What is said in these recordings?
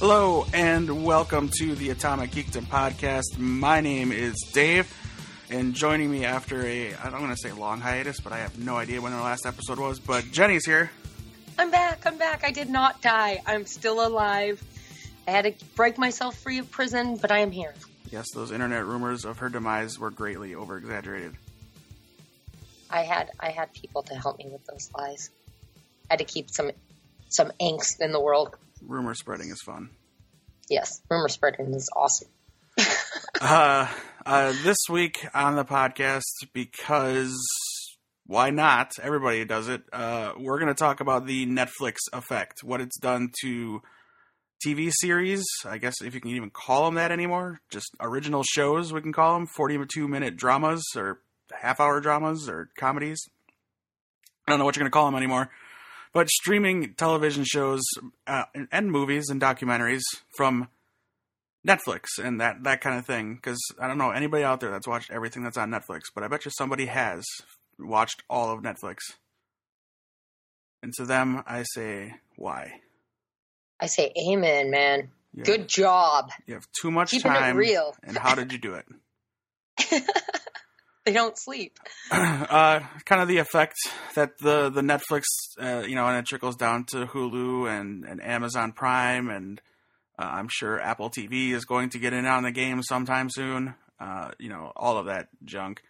Hello and welcome to the Atomic Geekdom podcast. My name is Dave, and joining me after a I don't want to say long hiatus, but I have no idea when our last episode was. But Jenny's here. I'm back. I'm back. I did not die. I'm still alive. I had to break myself free of prison, but I am here. Yes, those internet rumors of her demise were greatly over exaggerated. I had I had people to help me with those lies. I had to keep some some angst in the world. Rumor spreading is fun. Yes, rumor spreading is awesome. uh, uh, this week on the podcast, because why not? Everybody does it. Uh, we're going to talk about the Netflix effect, what it's done to TV series. I guess if you can even call them that anymore, just original shows, we can call them 42 minute dramas or half hour dramas or comedies. I don't know what you're going to call them anymore but streaming television shows uh, and, movies and documentaries from Netflix and that that kind of thing. Because I don't know anybody out there that's watched everything that's on Netflix, but I bet you somebody has watched all of Netflix. And to them, I say, why? I say, amen, man. Good job. You have too much Keeping time. It real. and how did you do it? they don't sleep. Uh, kind of the effect that the the Netflix, uh, you know, and it trickles down to Hulu and, and Amazon Prime, and uh, I'm sure Apple TV is going to get in on the game sometime soon. Uh, you know, all of that junk.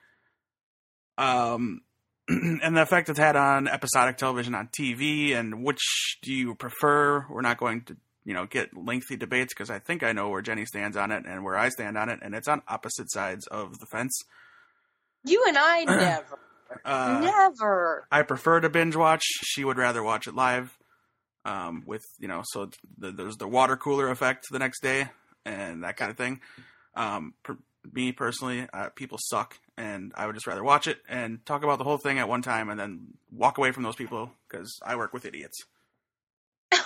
Um, and the effect it's had on episodic television on TV, and which do you prefer? We're not going to you know get lengthy debates because I think I know where Jenny stands on it and where I stand on it, and it's on opposite sides of the fence. You and I never. Uh, never. I prefer to binge watch. She would rather watch it live. Um, with you know, so the, there's the water cooler effect the next day and that kind of thing. Um, per, me personally, uh, people suck, and I would just rather watch it and talk about the whole thing at one time, and then walk away from those people because I work with idiots.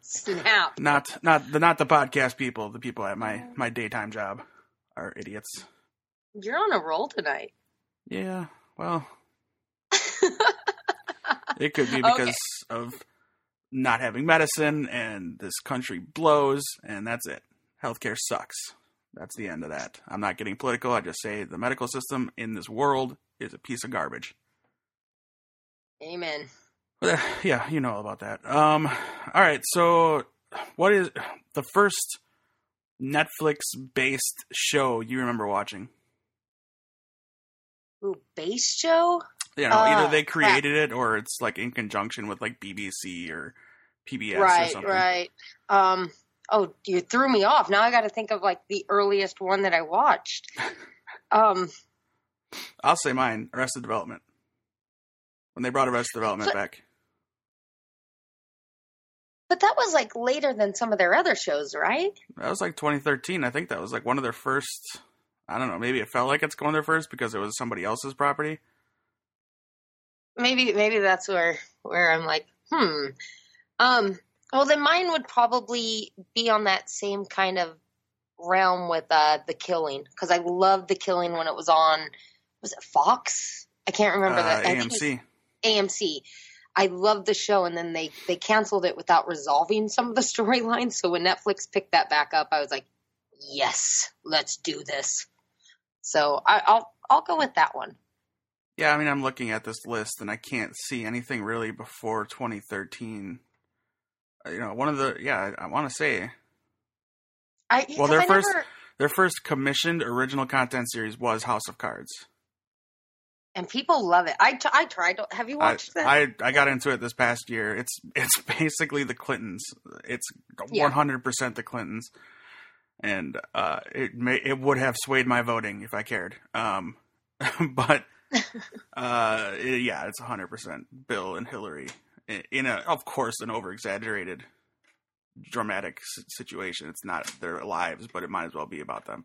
Snap. Not not the not the podcast people. The people at my my daytime job are idiots. You're on a roll tonight. Yeah, well, it could be because okay. of not having medicine and this country blows and that's it. Healthcare sucks. That's the end of that. I'm not getting political. I just say the medical system in this world is a piece of garbage. Amen. Yeah, you know all about that. Um, all right. So, what is the first Netflix-based show you remember watching? Ooh, base show? You know, uh, either they created it or it's like in conjunction with like BBC or PBS right, or something. Right, Um, oh, you threw me off. Now I got to think of like the earliest one that I watched. um, I'll say mine, Arrested Development. When they brought Arrested Development back. But that was like later than some of their other shows, right? That was like 2013. I think that was like one of their first I don't know. Maybe it felt like it's going there first because it was somebody else's property. Maybe maybe that's where where I'm like, hmm. Um. Well, then mine would probably be on that same kind of realm with uh, the Killing because I loved the Killing when it was on. Was it Fox? I can't remember uh, that. AMC. AMC. I loved the show, and then they they canceled it without resolving some of the storylines. So when Netflix picked that back up, I was like, yes, let's do this. So I, I'll I'll go with that one. Yeah, I mean, I'm looking at this list and I can't see anything really before 2013. Uh, you know, one of the yeah, I, I want to say. I well, their I first never... their first commissioned original content series was House of Cards. And people love it. I, t- I tried. Have you watched I, I, I got into it this past year. It's it's basically the Clintons. It's 100 percent the Clintons and uh, it may it would have swayed my voting if I cared. Um, but uh, it, yeah, it's hundred percent Bill and Hillary in a, of course, an over exaggerated, dramatic situation. It's not their lives, but it might as well be about them.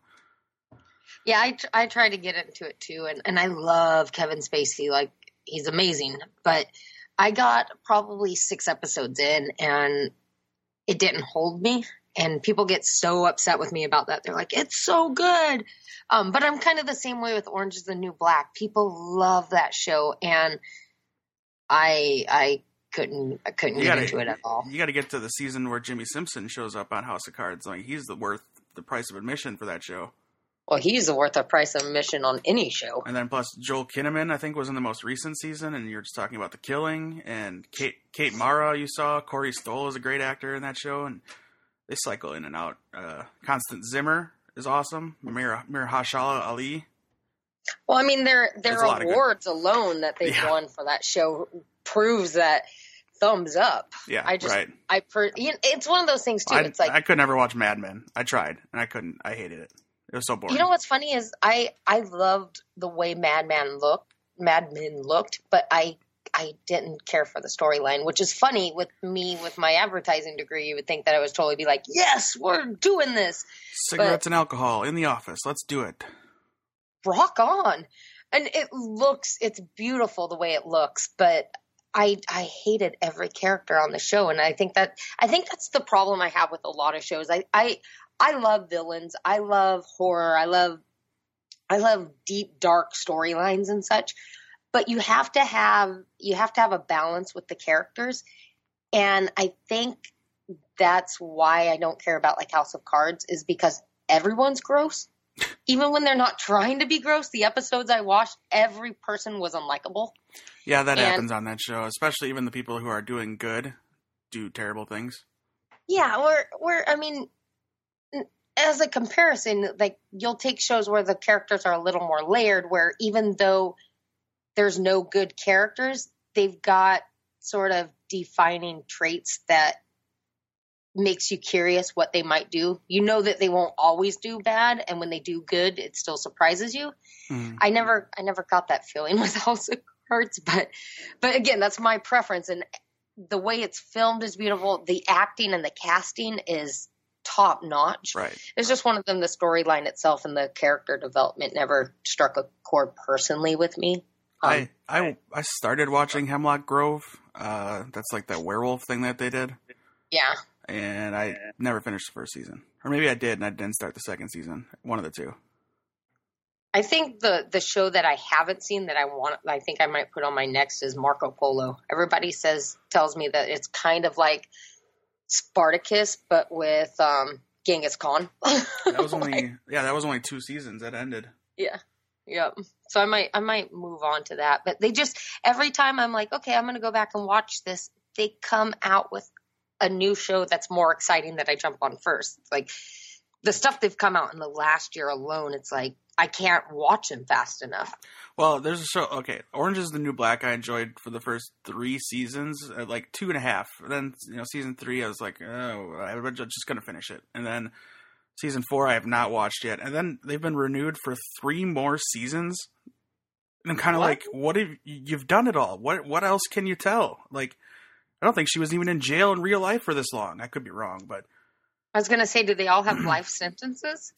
Yeah, I I try to get into it too, and and I love Kevin Spacey. Like he's amazing, but I got probably six episodes in, and it didn't hold me and people get so upset with me about that. They're like, it's so good. Um, but I'm kind of the same way with Orange is the New Black. People love that show. And I, I couldn't I couldn't You get gotta- into it at all. You got to get to the season where Jimmy Simpson shows up on House of Cards. Like he's the worth the price of admission for that show. Well, he's the worth of price of admission on any show. And then plus Joel Kinnaman, I think, was in the most recent season, and you're just talking about the killing. And Kate Kate Mara, you saw Corey Stoll is a great actor in that show, and they cycle in and out. Uh, Constance Zimmer is awesome. Mir Mahershala Ali. Well, I mean, their their awards alone that they've Yeah. won for that show proves that thumbs up. Yeah, I just right. I per, you know, it's one of those things too. I, it's like I could never watch Mad Men. I tried, and I couldn't. I hated it. It was so boring. you know what's funny is I I loved the way Mad Men looked, Mad Men looked, but I I didn't care for the storyline, which is funny with me with my advertising degree. You would think that I was totally be like, yes, we're doing this. Cigarettes and alcohol in the office. Let's do it. rock on and it looks it's beautiful the way it looks but i i hated every character on the show and i think that i think that's the problem i have with a lot of shows i i i love villains i love horror i love i love deep dark storylines and such but you have to have you have to have a balance with the characters and i think that's why i don't care about like house of cards is because everyone's gross even when they're not trying to be gross, the episodes I watched, every person was unlikable. Yeah, that And- happens on that show. Especially even the people who are doing good do terrible things. Yeah, or or I mean, as a comparison, like you'll take shows where the characters are a little more layered, where even though there's no good characters, they've got sort of defining traits that makes you curious what they might do. You know that they won't always do bad, and when they do good, it still surprises you. Mhm. I never I never got that feeling with House of Cards, but but again, that's my preference and the way it's filmed is beautiful. The acting and the casting is top notch. Right. It's just one of them the storyline itself and the character development never struck a chord personally with me. Um, I I I started watching Hemlock Grove. Uh, that's like that werewolf thing that they did, yeah. and I never finished the first season, or maybe I did and I didn't start the second season. One of the two. I think the the show that I haven't seen that I want I think I might put on my next is Marco Polo. Everybody says tells me that it's kind of like Spartacus but with um Genghis Khan. That was only yeah, that was only two seasons. That ended. Yeah. Yep. So I might I might move on to that. But they just every time I'm like, okay, I'm gonna go back and watch this, they come out with a new show that's more exciting that I jump on first. It's like the stuff they've come out in the last year alone, it's like I can't watch them fast enough. Well, there's a show. Okay, Orange is the New Black. I enjoyed for the first three seasons, uh, like two and a half. Then you know, season three, I was like, oh, I'm just gonna finish it. And then season four, I have not watched yet. And then they've been renewed for three more seasons. And I'm kind of like, what have you've done it all? What what else can you tell? Like, I don't think she was even in jail in real life for this long. I could be wrong, but I was gonna say, do they all have life sentences?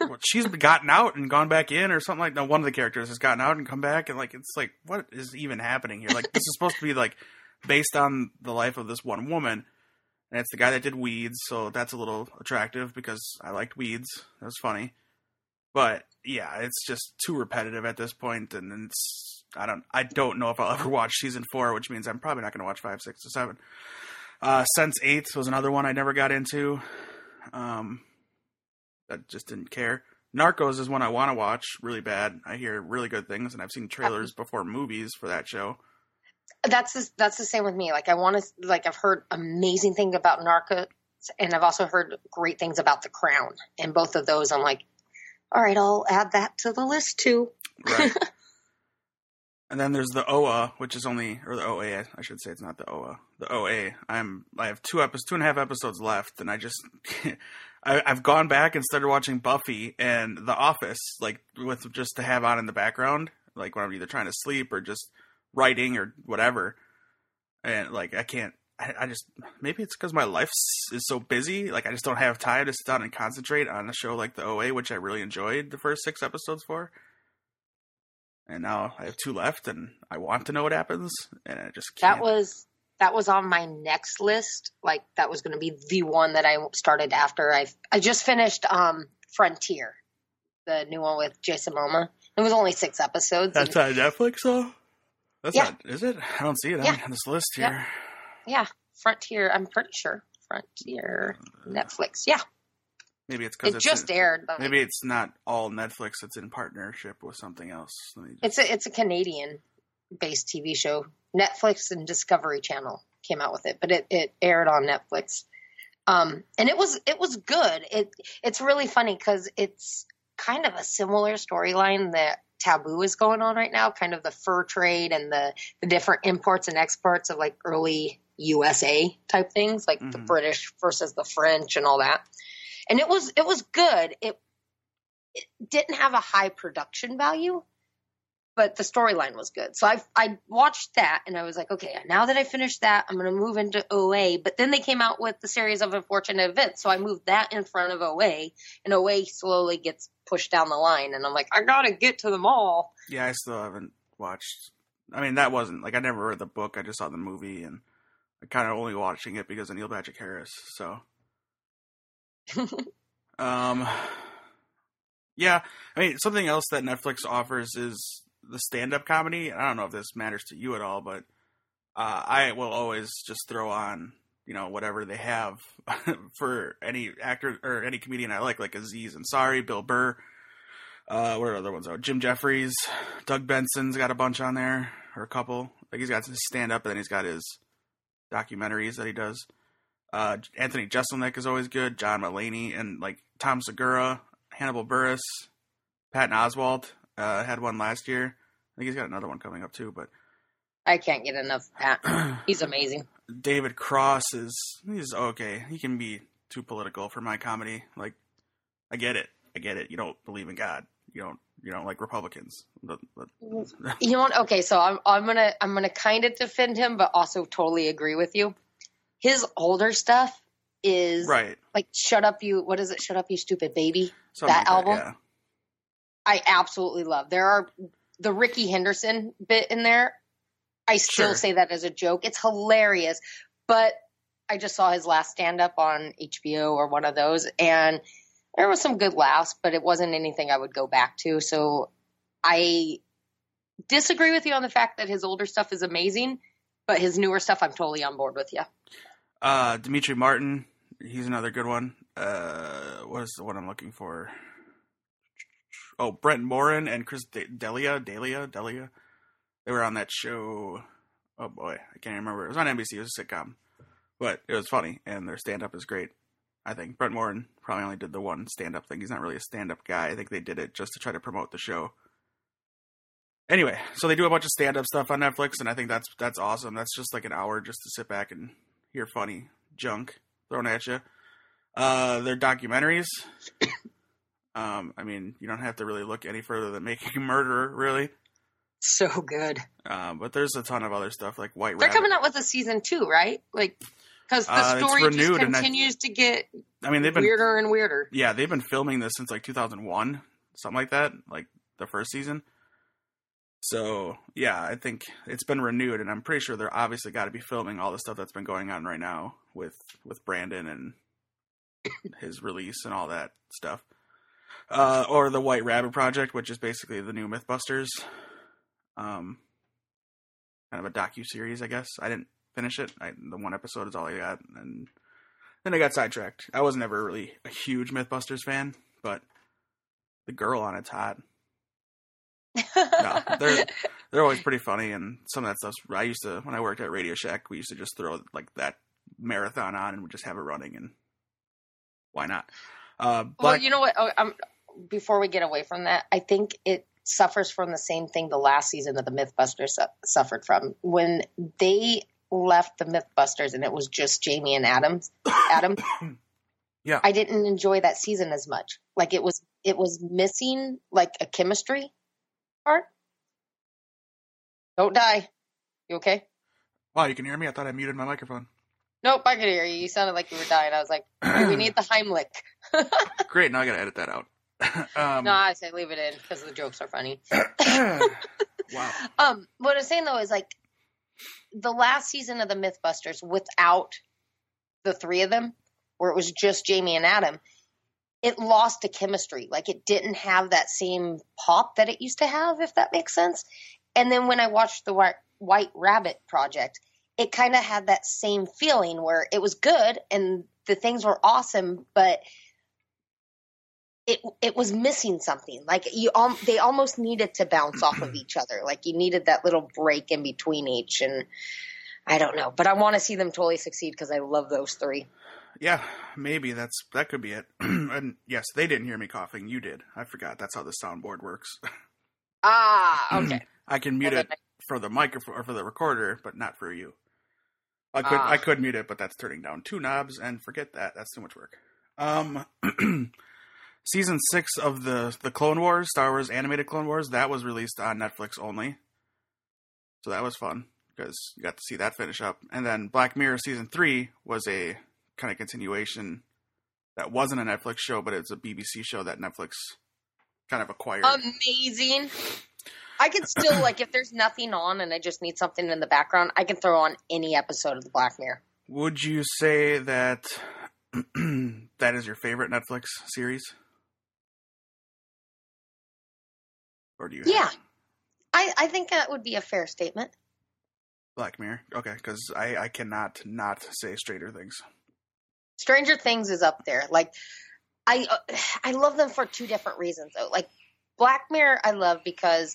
well, she's gotten out and gone back in or something like no one of the characters has gotten out and come back and like it's like what is even happening here like this is supposed to be like based on the life of this one woman and it's the guy that did weeds so that's a little attractive because i liked weeds that was funny but yeah it's just too repetitive at this point and it's i don't i don't know if i'll ever watch season four which means i'm probably not going to watch five six or seven uh Sense8 was another one i never got into um I just didn't care. Narcos is one I want to watch really bad. I hear really good things, and I've seen trailers before movies for that show. That's the, that's the same with me. Like I want to like I've heard amazing things about Narcos, and I've also heard great things about The Crown. And both of those, I'm like, all right, I'll add that to the list too. Right. and then there's the OA, which is only, or the OA, I should say, it's not the OA. The OA. I'm, I have two episodes, two and a half episodes left, and I just, I, I've gone back and started watching Buffy and The Office, like with just to have on in the background, like when I'm either trying to sleep or just writing or whatever. And like I can't, I, I just maybe it's because my life is so busy, like I just don't have time to sit down and concentrate on a show like the OA, which I really enjoyed the first six episodes for. And now I have two left, and I want to know what happens, and I just can't. That was that was on my next list. Like that was going to be the one that I started after I I just finished um Frontier, the new one with Jason Momoa. It was only six episodes. and- That's on Netflix, though. That's Yeah. not, is it? I don't see it Yeah. on this list here. yeah, Frontier. I'm pretty sure Frontier Netflix. Yeah, Maybe it's because it it's just aired. But maybe it's not all Netflix. It's in partnership with something else. Let me just- it's a it's a Canadian based TV show. Netflix and Discovery Channel came out with it, but it, it aired on Netflix. Um, and it was it was good. It it's really funny because it's kind of a similar storyline that Taboo is going on right now, kind of the fur trade and the the different imports and exports of like early USA type things, like the Mhm. British versus the French and all that. And it was it was good. It it didn't have a high production value, but the storyline was good. So I I watched that and I was like, okay, now that I finished that, I'm going to move into OA. But then they came out with the series of unfortunate events, so I moved that in front of OA, and OA slowly gets pushed down the line, and I'm like, I got to get to the mall. yeah, I still haven't watched. I mean, that wasn't like I never read the book. I just saw the movie, and I kind of only watching it because of Neil Patrick Harris. So, um, yeah, I mean, something else that Netflix offers is the stand-up comedy. I don't know if this matters to you at all, but uh, I will always just throw on, you know, whatever they have for any actor or any comedian I like, like Aziz Ansari, Bill Burr. Uh, what are other ones? Oh, Jim Jefferies, Doug Benson's got a bunch on there, or a couple. Like he's got his stand-up, and then he's got his documentaries that he does. Uh, Anthony Jeselnik is always good. John Mulaney and like Tom Segura, Hannibal Buress, Patton Oswalt uh, had one last year. I think he's got another one coming up too. But I can't get enough of Pat. He's amazing. David Cross is he's okay. He can be too political for my comedy. Like I get it. I get it. You don't believe in God. You don't you don't like Republicans. You know what? Okay, so I'm I'm gonna I'm gonna kind of defend him, but also totally agree with you. His older stuff is right. like "Shut Up, You." What is it? "Shut Up, You Stupid Baby." Something That like album? yeah. I absolutely love. There are the Rickey Henderson bit in there. I still Sure. say that as a joke. It's hilarious, but I just saw his last stand up on HBO or one of those, and there was some good laughs, but it wasn't anything I would go back to. So I disagree with you on the fact that his older stuff is amazing, but his newer stuff, I'm totally on board with you. Uh, Demetri Martin, he's another good one. Uh, what is the one I'm looking for? Oh, Brent Morin and Chris De- Delia, Delia, Delia. They were on that show. Oh boy, I can't remember. It was on NBC. It was a sitcom, but it was funny, and their stand up is great. I think Brent Morin probably only did the one stand up thing. He's not really a stand up guy. I think they did it just to try to promote the show. Anyway, so they do a bunch of stand up stuff on Netflix, and I think that's that's awesome. That's just like an hour just to sit back and hear funny junk thrown at you. Uh, their documentaries. um, I mean, you don't have to really look any further than Making a Murderer, really. So good. Um, but there's a ton of other stuff like White Rabbit. They're Rabbit. coming out with a season two, right? Like, because the Uh, story just and I- continues to get I mean, they've been weirder and weirder. yeah, they've been filming this since like 2001, something like that, like the first season. So yeah, I think it's been renewed, and I'm pretty sure they're obviously got to be filming all the stuff that's been going on right now with with Brendan and his release and all that stuff. Uh, or the White Rabbit Project, which is basically the new MythBusters, um, kind of a docu series, I guess. I didn't finish it. I, the one episode is all I got, and then I got sidetracked. I was never really a huge MythBusters fan, but the girl on it's hot. No, they're they're always pretty funny, and some of that stuff's. I used to when I worked at Radio Shack, we used to just throw like that marathon on and we just have it running, and why not? Uh, but well, you know what? Oh, um, before we get away from that, I think it suffers from the same thing the last season of the MythBusters su- suffered from when they left the MythBusters and it was just Jamie and Adams. Adam. Yeah. I didn't enjoy that season as much. Like it was, it was missing like a chemistry part. Don't die. You okay? wow, you can hear me. I thought I muted my microphone. Nope, I could hear you. You sounded like you were dying. I was like, "Hey, we need the Heimlich. Great. Now I gotta edit that out. um, no, I say leave it in because the jokes are funny. wow. Um, what I'm saying though is like the last season of the MythBusters without the three of them, where it was just Jamie and Adam, it lost a chemistry. Like it didn't have that same pop that it used to have, if that makes sense. And then when I watched the White, White Rabbit Project, it kind of had that same feeling where it was good and the things were awesome, but it it was missing something. Like you, um, they almost needed to bounce off of each other. Like you needed that little break in between each, and I don't know, but I want to see them totally succeed because I love those three. Yeah, maybe that's that could be it. and yes, they didn't hear me coughing. You did. I forgot. That's how the soundboard works. Ah, okay. I can mute Well, it for the microphone or for the recorder, but not for you. I could Ah. I could mute it, but that's turning down two knobs, and forget that. That's too much work. Um, season six of the the Clone Wars, Star Wars animated Clone Wars, that was released on Netflix only, so that was fun because you got to see that finish up. And then Black Mirror season three was a kind of continuation that wasn't a Netflix show, but it's a BBC show that Netflix kind of acquired. Amazing. I can still like if there's nothing on and I just need something in the background, I can throw on any episode of the Black Mirror. Would you say that that is your favorite Netflix series? Or do you Yeah. I, I think that would be a fair statement. Black Mirror? Okay, because I, I cannot not say Stranger Things. Stranger Things is up there. Like I uh, I love them for two different reasons though. Like Black Mirror I love because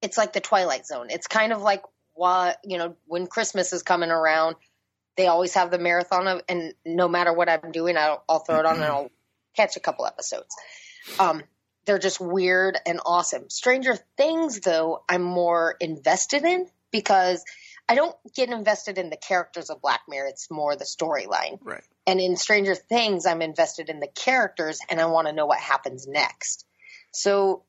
it's like the Twilight Zone. It's kind of like what, you know, when Christmas is coming around, they always have the marathon of and no matter what I'm doing, I'll, I'll throw it on and I'll catch a couple episodes. Um they're just weird and awesome. Stranger Things though, I'm more invested in because I don't get invested in the characters of Black Mirror. It's more the storyline. Right. And in Stranger Things, I'm invested in the characters and I want to know what happens next. So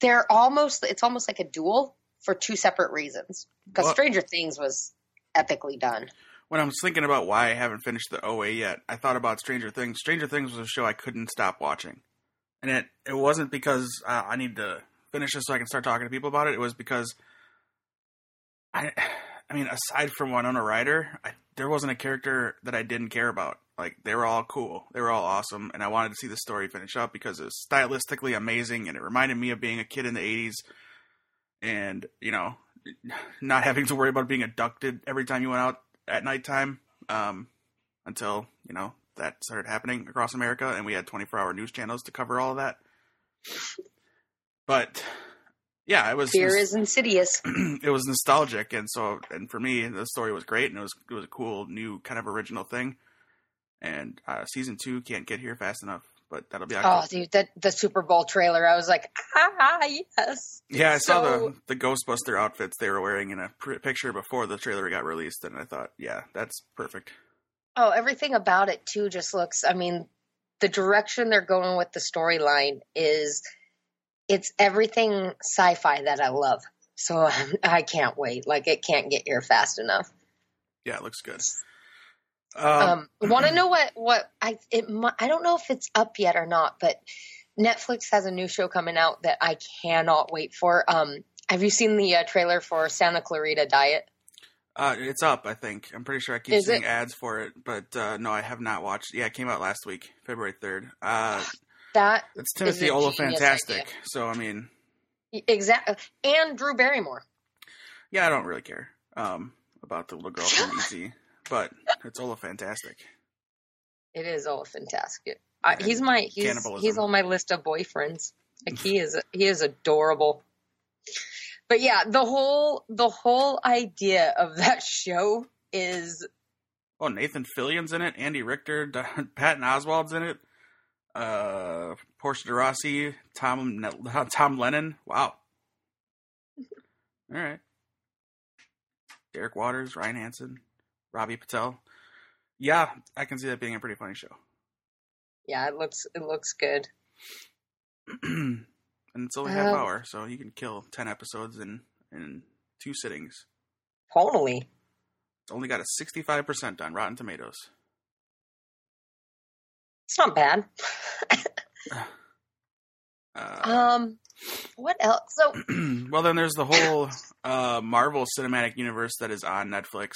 they're almost, it's almost like a duel for two separate reasons. Because Well- Stranger Things was epically done. When I was thinking about why I haven't finished the OA yet, I thought about Stranger Things. Stranger Things was a show I couldn't stop watching. And it, it wasn't because uh, I need to finish this so I can start talking to people about it. It was because I, I mean, aside from Winona Ryder, I, there wasn't a character that I didn't care about. Like they were all cool, they were all awesome, and I wanted to see the story finish up because it was stylistically amazing, and it reminded me of being a kid in the '80s, and you know, not having to worry about being abducted every time you went out at nighttime. Um, until you know that started happening across America, and we had 24-hour news channels to cover all of that. But yeah, it was Fear is insidious. it was nostalgic, and so and for me, the story was great, and it was it was a cool new kind of original thing. And uh, season two can't get here fast enough, but that'll be Oh, dude, that the Super Bowl trailer, I was like, ah, yes. yeah, I saw the the Ghostbuster outfits they were wearing in a pr- picture before the trailer got released, and I thought, yeah, that's perfect. Oh, everything about it too just looks. I mean, the direction they're going with the storyline is it's everything sci-fi that I love. So I can't wait. Like it can't get here fast enough. Yeah, it looks good. Um, Um, want to know what what I it I don't know if it's up yet or not, but Netflix has a new show coming out that I cannot wait for. Um, have you seen the uh, trailer for Santa Clarita Diet? Uh, it's up, I think. I'm pretty sure I keep Is seeing it? ads for it, but uh, no, I have not watched. Yeah, it came out last week, February 3rd. Uh, That it's Timothy a Ola fantastic. idea. So I mean, exactly, and Drew Barrymore. yeah, I don't really care um, about the little girl from ET, but it's Ola fantastic. It is all fantastic. Uh, he's my he's he's on my list of boyfriends. Like he is he is adorable. But yeah, the whole the whole idea of that show is Oh, Nathan Fillion's in it. Andy Richter, D- Patton Oswalt's in it. Uh, Portia de Rossi, Tom Tom Lennon. Wow. All right. Derek Waters, Ryan Hansen, Robbie Patel. Yeah, I can see that being a pretty funny show. yeah, it looks it looks good. and it's only half Um, hour, so you can kill ten episodes in in two sittings. Totally. It's only got a sixty-five percent on Rotten Tomatoes. It's not bad. Uh, Um what else? So well, then there's the whole uh, Marvel Cinematic Universe that is on Netflix,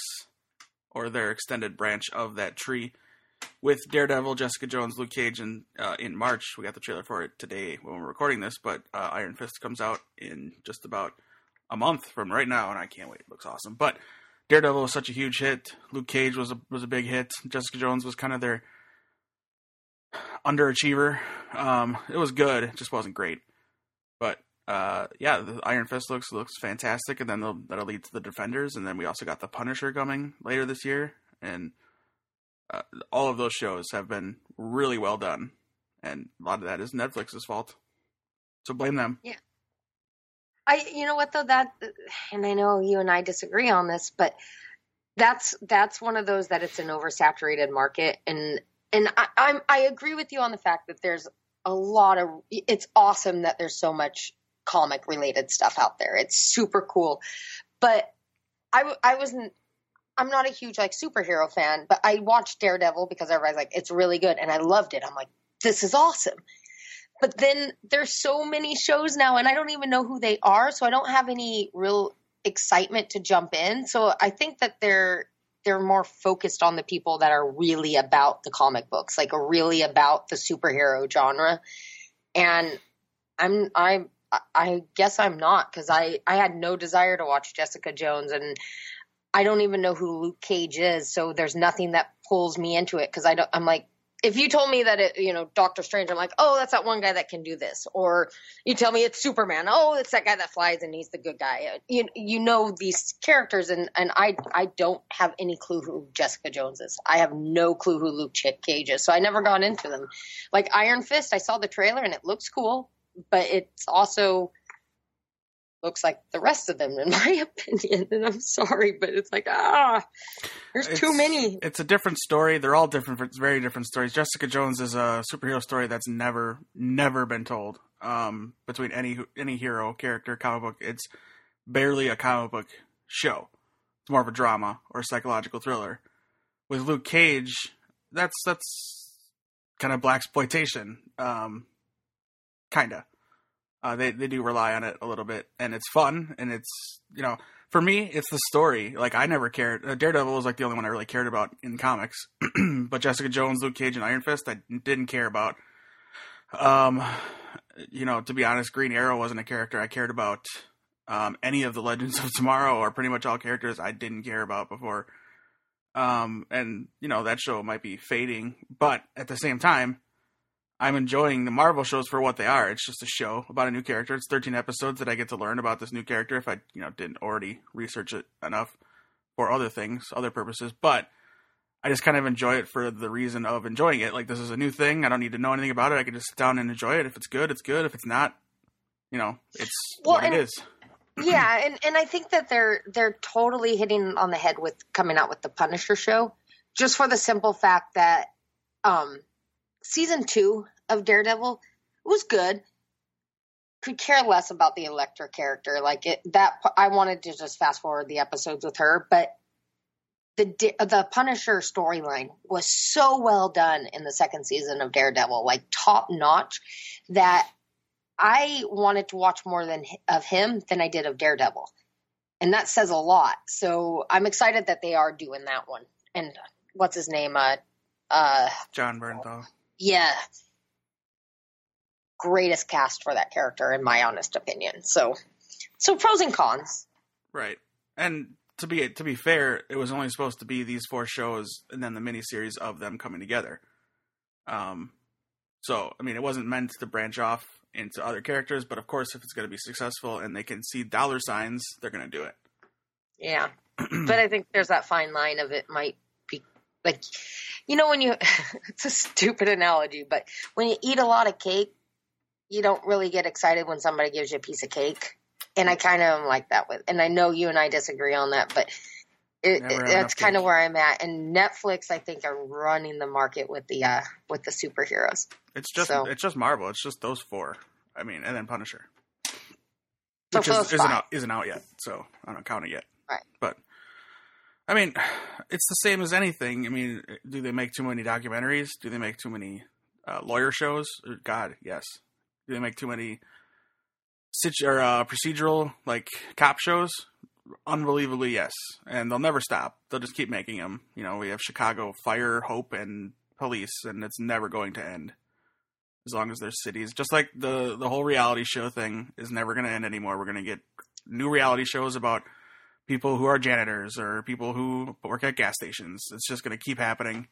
or their extended branch of that tree, with Daredevil, Jessica Jones, Luke Cage, and uh, in March we got the trailer for it today when we're recording this. But uh, Iron Fist comes out in just about a month from right now, and I can't wait. It looks awesome. But Daredevil was such a huge hit. Luke Cage was a was a big hit. Jessica Jones was kind of their underachiever. Um, it was good, it just wasn't great. But uh, yeah, the Iron Fist looks looks fantastic, and then that'll lead to the Defenders, and then we also got the Punisher coming later this year, and uh, all of those shows have been really well done, and a lot of that is Netflix's fault. So blame them. Yeah. I, you know what though that, and I know you and I disagree on this, but that's that's one of those that it's an oversaturated market, and and I, I'm I agree with you on the fact that there's a lot of it's awesome that there's so much comic related stuff out there. It's super cool. But I, I wasn't, I'm not a huge like superhero fan, but I watched Daredevil because everybody's like, it's really good. And I loved it. I'm like, this is awesome. But then there's so many shows now and I don't even know who they are. So I don't have any real excitement to jump in. So I think that they're, they're more focused on the people that are really about the comic books, like really about the superhero genre. And I'm I'm I guess I'm not because I I had no desire to watch Jessica Jones and I don't even know who Luke Cage is, so there's nothing that pulls me into it because I don't. I'm like, if you told me that it, you know, Doctor Strange, I'm like, oh, that's that one guy that can do this, or you tell me it's Superman, oh, it's that guy that flies and he's the good guy. You you know these characters, and and I I don't have any clue who Jessica Jones is. I have no clue who Luke Cage is, so I never got into them. Like Iron Fist, I saw the trailer and it looks cool but it's also looks like the rest of them in my opinion. And i'm sorry but it's like ah there's it's, too many. it's a different story. They're all different it's very different stories. Jessica jones is a superhero story that's never never been told um, between any any hero character comic book. It's barely a comic book show. It's more of a drama or a psychological thriller. With luke cage that's that's kind of black exploitation um, kinda. Uh, they they do rely on it a little bit, and it's fun, and it's you know for me it's the story. Like I never cared. Uh, Daredevil was like the only one I really cared about in comics, but Jessica Jones, Luke Cage, and Iron Fist I didn't care about. Um, you know, to be honest, Green Arrow wasn't a character I cared about. Um, any of the Legends of Tomorrow, or pretty much all characters I didn't care about before. Um, and you know that show might be fading, but at the same time, I'm enjoying the Marvel shows for what they are. It's just a show about a new character. It's 13 episodes that I get to learn about this new character if I, you know, didn't already research it enough for other things, other purposes. But I just kind of enjoy it for the reason of enjoying it. Like this is a new thing. I don't need to know anything about it. I can just sit down and enjoy it. If it's good, it's good. If it's not, you know, it's well, what and, it is. yeah, and and I think that they're they're totally hitting on the head with coming out with the Punisher show, just for the simple fact that um season two of Daredevil was good. Could care less about the Elektra character. Like it, that I wanted to just fast forward the episodes with her, but the the Punisher storyline was so well done in the second season of Daredevil, like top notch, that I wanted to watch more than of him than I did of Daredevil, and that says a lot. So I'm excited that they are doing that one. And what's his name? Uh, uh, Jon Bernthal yeah, greatest cast for that character in my honest opinion. So, so pros and cons. Right, and to be to be fair, it was only supposed to be these four shows and then the miniseries of them coming together. Um, so I mean, it wasn't meant to branch off into other characters, but of course, if it's going to be successful and they can see dollar signs, they're going to do it. Yeah, but I think there's that fine line of it might be like you know when you it's a stupid analogy, but when you eat a lot of cake, you don't really get excited when somebody gives you a piece of cake. And I kind of am like that with, and I know you and I disagree on that, but it, it, that's kind of where I'm at. And Netflix, I think, are running the market with the uh, with the superheroes. It's just so. it's just Marvel. It's just those four. I mean, and then Punisher, which is, isn't out, isn't out yet, so I don't count it yet. Right. But I mean, it's the same as anything. I mean, do they make too many documentaries? Do they make too many uh, lawyer shows? God, yes. They make too many or, uh, procedural like cop shows? Unbelievably, yes. And they'll never stop. They'll just keep making them. You know, we have Chicago Fire, Hope, and Police, and it's never going to end as long as there's cities. Just like the the whole reality show thing is never going to end anymore. We're going to get new reality shows about people who are janitors or people who work at gas stations. It's just going to keep happening.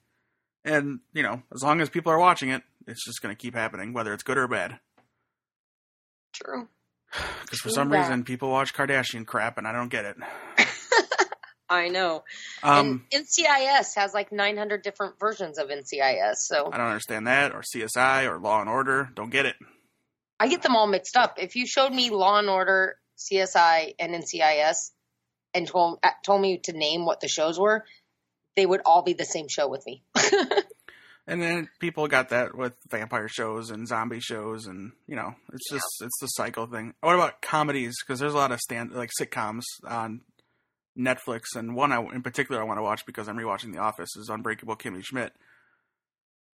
And, you know, as long as people are watching it, it's just going to keep happening, whether it's good or bad. True. Because for some that. reason, people watch Kardashian crap, and I don't get it. I know. Um, and NCIS has like 900 different versions of NCIS, so I don't understand that, or CSI, or Law and Order. Don't get it. I get them all mixed up. If you showed me Law and Order, CSI, and NCIS, and told uh, told me to name what the shows were, they would all be the same show with me. And then people got that with vampire shows and zombie shows, and you know, it's just it's the cycle thing. What about comedies? Because there's a lot of stand like sitcoms on Netflix, and one I, in particular I want to watch because I'm rewatching The Office is Unbreakable Kimmy Schmidt.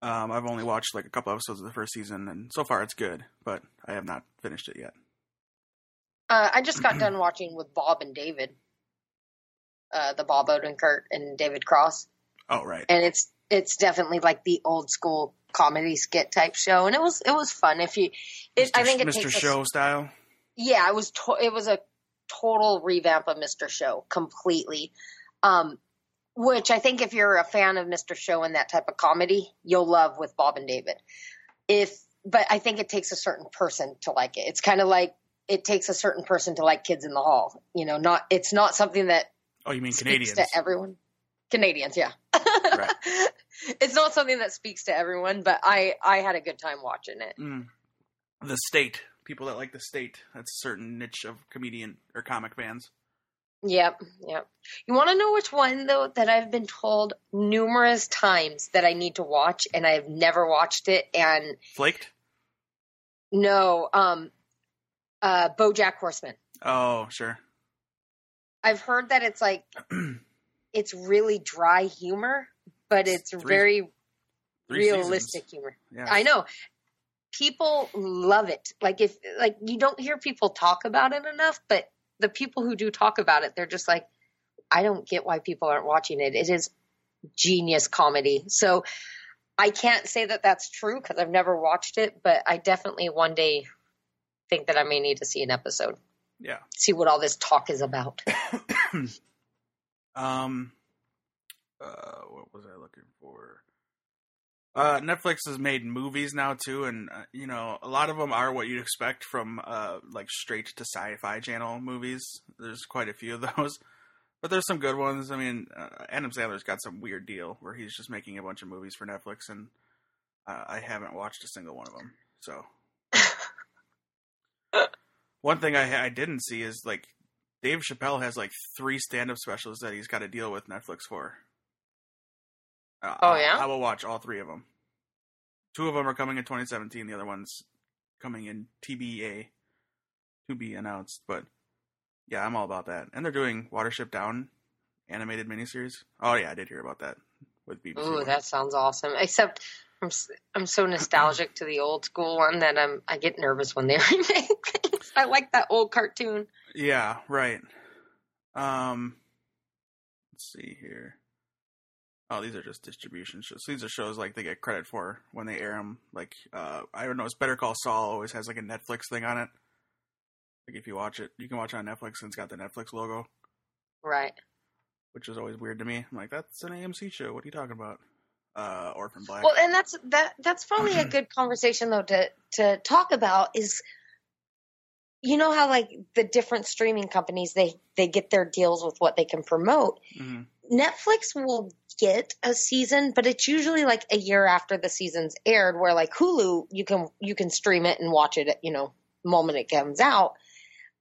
Um, I've only watched like a couple episodes of the first season, and so far it's good, but I have not finished it yet. Uh, I just got done watching with Bob and David, uh, the Bob Odenkirk and David Cross, Oh right, and it's it's definitely like the old school comedy skit type show, and it was it was fun. If you, it, I think it Mr. takes a- Show style. yeah, it was to- it was a total revamp of Mr. Show completely. Um, which I think if you're a fan of Mr. Show and that type of comedy, you'll love with Bob and David. If but I think it takes a certain person to like it. It's kind of like it takes a certain person to like Kids in the Hall. You know, not it's not something that Oh, you mean Canadians? to everyone. Canadians, yeah. Right. it's not something that speaks to everyone, but I I had a good time watching it. Mm. The state. People that like the state. That's a certain niche of comedian or comic fans. Yep, yep. You want to know which one though that I've been told numerous times that I need to watch and I've never watched it and Flaked? no, um uh BoJack Horseman. Oh, sure. I've heard that it's like it's really dry humor, but it's Three- very Three realistic seasons. humor. Yeah. I know. People love it. Like if like you don't hear people talk about it enough, but the people who do talk about it, they're just like, I don't get why people aren't watching it. It is genius comedy. So I can't say that that's true because I've never watched it, but I definitely one day think that I may need to see an episode, Yeah. see what all this talk is about. Um, uh, what was I looking for? Uh, Netflix has made movies now too, and uh, you know a lot of them are what you'd expect from uh like straight to sci-fi channel movies. There's quite a few of those, but there's some good ones. I mean, uh, Adam Sandler's got some weird deal where he's just making a bunch of movies for Netflix, and uh, I haven't watched a single one of them. So, one thing I I didn't see is like Dave Chappelle has like three stand-up specials that he's got to deal with Netflix for. Uh, Oh, yeah? I will watch all three of them. Two of them are coming in 2017. The other one's coming in TBA, to be announced. But yeah, I'm all about that. And they're doing Watership Down animated miniseries. Oh yeah, I did hear about that with BBC. Ooh, One. that sounds awesome. Except I'm I'm so nostalgic to the old school one that I'm I get nervous when they remake things. I like that old cartoon. Yeah, right. Um, let's see here. Oh, these are just distribution shows. These are shows like they get credit for when they air them. Like, uh, I don't know. It's Better Call Saul always has like a Netflix thing on it. Like if you watch it, you can watch it on Netflix and it's got the Netflix logo, Right. which is always weird to me. I'm like, that's an AMC show. What are you talking about? Uh, Orphan Black. Well, and that's that that's probably a good conversation though to to talk about is you know how like the different streaming companies they they get their deals with what they can promote. hmm Netflix will get a season, but it's usually like a year after the season's aired where like Hulu you can you can stream it and watch it, you know, moment it comes out.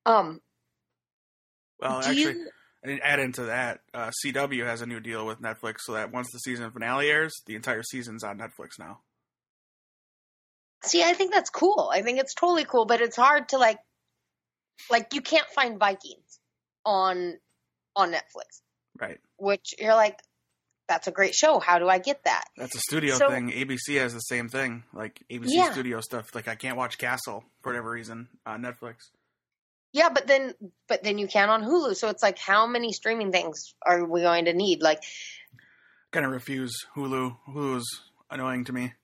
Um Well, actually, you and add into that, uh, CW has a new deal with Netflix, so that once the season finale airs, the entire season's on Netflix now. See, I think that's cool. I think it's totally cool, but it's hard to like like you can't find Vikings on on Netflix, Right. which you're like that's a great show. How do I get that? That's a studio So- thing. ABC has the same thing. Like ABC Yeah. studio stuff. Like I can't watch Castle for whatever reason on Netflix. Yeah, but then but then you can on Hulu. So it's like how many streaming things are we going to need? Like Kind of refuse Hulu. Hulu's annoying to me.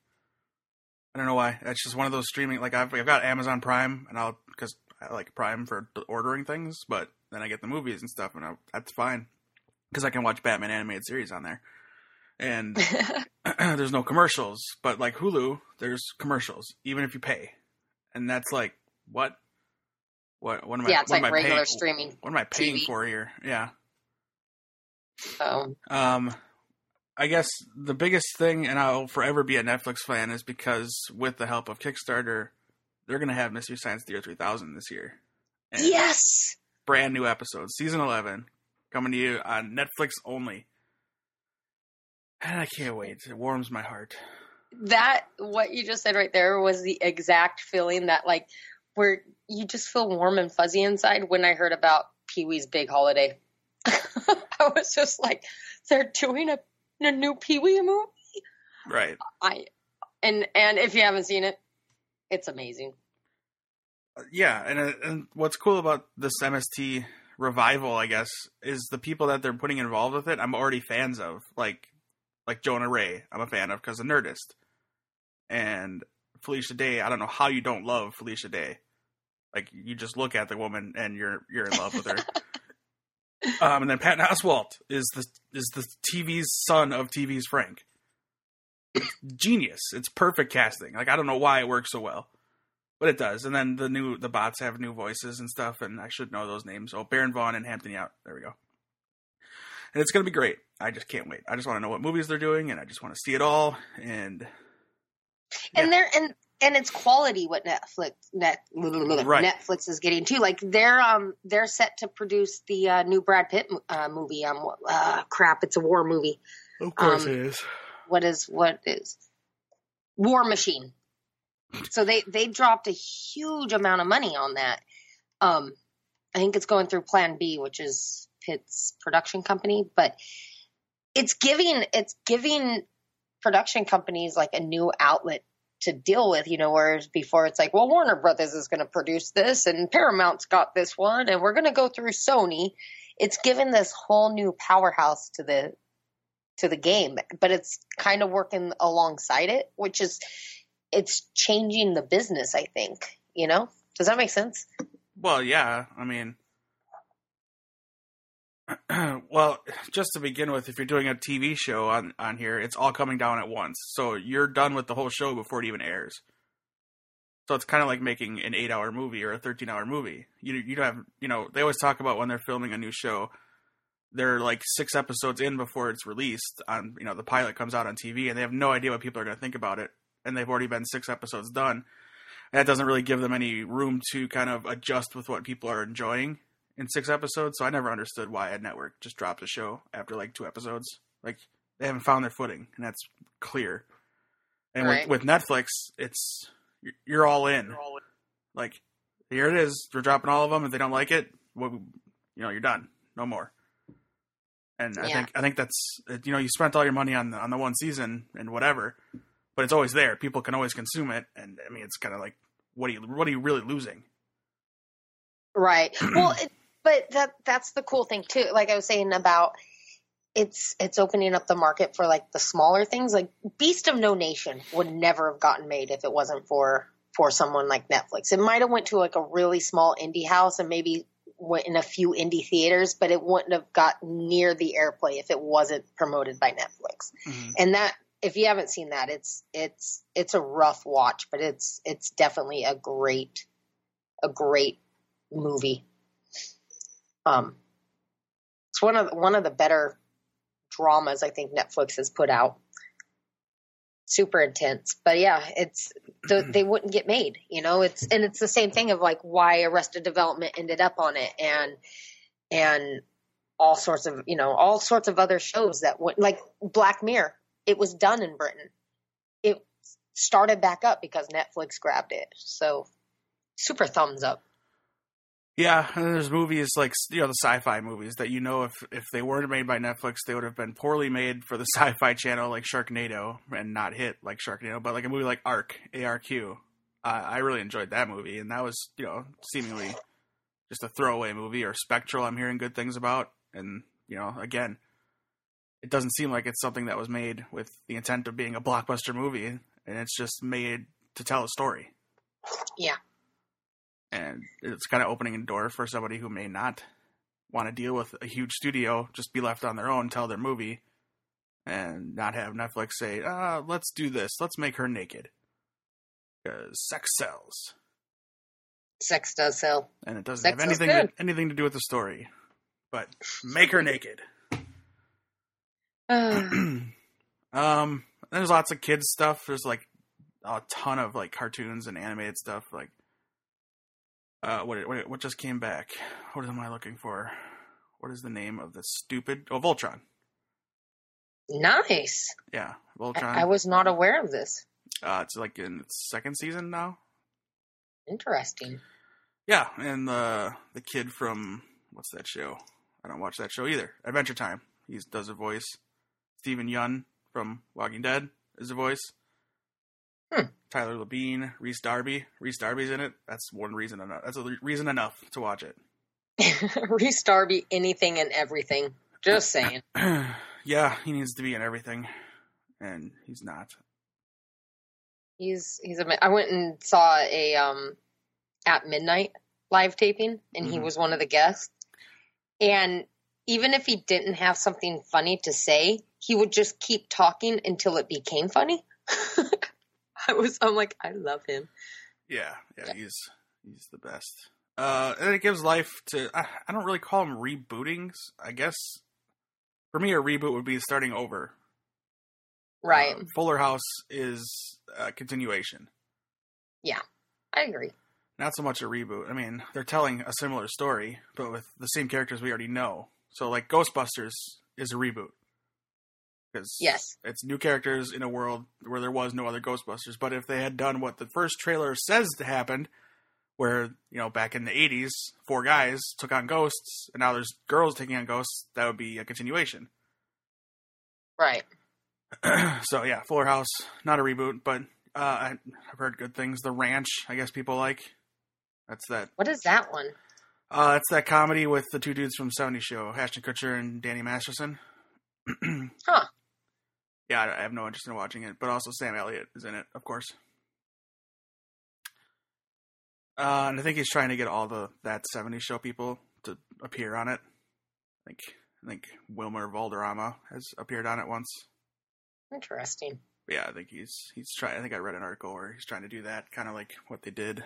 I don't know why. That's just one of those streaming. Like I've, I've got Amazon Prime, and I'll because I like Prime for ordering things, but then I get the movies and stuff, and I, that's fine because I can watch Batman animated series on there. And there's no commercials, but like Hulu, there's commercials even if you pay, and that's like what, what, what am I? yeah, it's what like am I regular paying? streaming. What am I paying TV. for here? Yeah. So Um, I guess the biggest thing, and I'll forever be a Netflix fan, is because with the help of Kickstarter, they're going to have Mystery Science Theater 3000 this year. And yes, Brand new episodes, season 11, coming to you on Netflix only. And I can't wait. It warms my heart. that what you just said right there was the exact feeling that like where you just feel warm and fuzzy inside when I heard about Pee Wee's Big Holiday. I was just like, they're doing a, a new Pee Wee movie. Right. I and and if you haven't seen it, it's amazing. Yeah, and uh, and what's cool about this MST revival, I guess, is the people that they're putting involved with it. I'm already fans of, like like Jonah Ray. I'm a fan of because of Nerdist, and Felicia Day. I don't know how you don't love Felicia Day. Like you just look at the woman and you're you're in love with her. um, and then Patton Oswalt is the is the TV's son of TV's Frank. It's genius. It's perfect casting. Like I don't know why it works so well but it does. And then the new the bots have new voices and stuff, and I should know those names. Oh, Baron Vaughn and Hampton Yount. There we go. And it's gonna be great. I just can't wait. I just want to know what movies they're doing, and I just want to see it all. And And they're and and it's quality what Netflix net Right. Netflix is getting too. Like they're um they're set to produce the uh, new Brad Pitt uh, movie. Um, uh, crap, it's a war movie. of course it is. What is what is War Machine? So they they dropped a huge amount of money on that. Um, I think it's going through Plan B, which is Pitt's production company, but it's giving it's giving production companies like a new outlet to deal with, you know, whereas before it's like, well, Warner Brothers is going to produce this and Paramount's got this one and we're going to go through Sony. It's given this whole new powerhouse to the to the game, but it's kind of working alongside it, which is it's changing the business, I think, you know? Does that make sense? Well, yeah. I mean, well, just to begin with, if you're doing a TV show on on here, it's all coming down at once. So you're done with the whole show before it even airs. So it's kind of like making an eight hour movie or a thirteen hour movie. You you don't have you know they always talk about when they're filming a new show, they're like six episodes in before it's released on you know the pilot comes out on TV and they have no idea what people are going to think about it and they've already been six episodes done. And that doesn't really give them any room to kind of adjust with what people are enjoying in six episodes. So I never understood why a network just dropped a show after like two episodes. Like they haven't found their footing, and that's clear. And Right. with, with Netflix, it's you're- you're all in. Like here it is. We're dropping all of them. If they don't like it, well, you know, you're done. No more. And I think I think that's you know you spent all your money on the, on the one season and whatever, but it's always there. People can always consume it, and I mean it's kind of like what are you what are you really losing? Right. Well, it, but that that's the cool thing too. Like I was saying about it's it's opening up the market for like the smaller things. Like Beast of No Nation would never have gotten made if it wasn't for for someone like Netflix. It might have went to like a really small indie house and maybe went in a few indie theaters, but it wouldn't have got near the airplay if it wasn't promoted by Netflix. Mm-hmm. And that if you haven't seen that, it's it's it's a rough watch, but it's it's definitely a great a great movie. Um, it's one of one of the better dramas I think Netflix has put out. Super intense, but yeah, it's the, they wouldn't get made. You know, it's and it's the same thing of like why Arrested Development ended up on it, and and all sorts of you know all sorts of other shows that went like Black Mirror. It was done in Britain. It started back up because Netflix grabbed it. So super thumbs up. Yeah, there's movies like you know the sci-fi movies that you know if if they weren't made by Netflix, they would have been poorly made for the Sci-Fi Channel, like Sharknado, and not hit like Sharknado. But like a movie like Arc, ARQ, uh, I really enjoyed that movie, and that was you know seemingly just a throwaway movie. Or Spectral, I'm hearing good things about, and you know again, it doesn't seem like it's something that was made with the intent of being a blockbuster movie, and it's just made to tell a story. Yeah. And it's kind of opening a door for somebody who may not want to deal with a huge studio, just be left on their own, tell their movie, and not have Netflix say, uh, let's do this. Let's make her naked. Because sex sells. Sex does sell. And it doesn't Sex have anything to, anything to do with the story. But make her naked. um, there's lots of kids stuff. There's like a ton of like cartoons and animated stuff. Like, uh, what what what just came back? What am I looking for? What is the name of the stupid? Oh, Voltron. nice. Yeah, I, Voltron. I was not aware of this. uh, it's like in its second season now. Interesting. Yeah, and the the kid from what's that show? I don't watch that show either. Adventure Time. He does a voice. Steven Yeun from Walking Dead is the voice. Hmm. Tyler Labine, Rhys Darby. Rhys Darby's in it. That's one reason enough. That's a reason enough to watch it. Reese Darby, anything and everything. Just saying. yeah, he needs to be in everything, and he's not. He's he's a. I went and saw a um at midnight live taping, and he Mhm. was one of the guests. And even if he didn't have something funny to say, he would just keep talking until it became funny. I was. I'm like, I love him. Yeah, yeah, Yeah. he's he's the best. Uh, and it gives life to. I, I don't really call them rebootings. I guess for me, a reboot would be starting over. Right. Uh, Fuller House is a continuation, Yeah, I agree. not so much a reboot. I mean, they're telling a similar story, but with the same characters we already know. So, like Ghostbusters is a reboot because Yes. it's new characters in a world where there was no other Ghostbusters. But if they had done what the first trailer says happened, where you know back in the '80s, four guys took on ghosts, and now there's girls taking on ghosts, that would be a continuation. Right. so yeah, Fuller House, not a reboot, but uh, I- I've heard good things. The Ranch, I guess people like. That's that. What is that one? Uh, it's that comedy with the two dudes from '70 Show, Ashton Kutcher and Danny Masterson. Huh. Yeah, I I have no interest in watching it, but also Sam Elliott is in it, of course. Uh, and I think he's trying to get all the that '70 Show people to appear on it. I think I think Wilmer Valderrama has appeared on it once. Interesting. yeah, I think he's he's trying. I think I read an article where he's trying to do that, kind of like what they did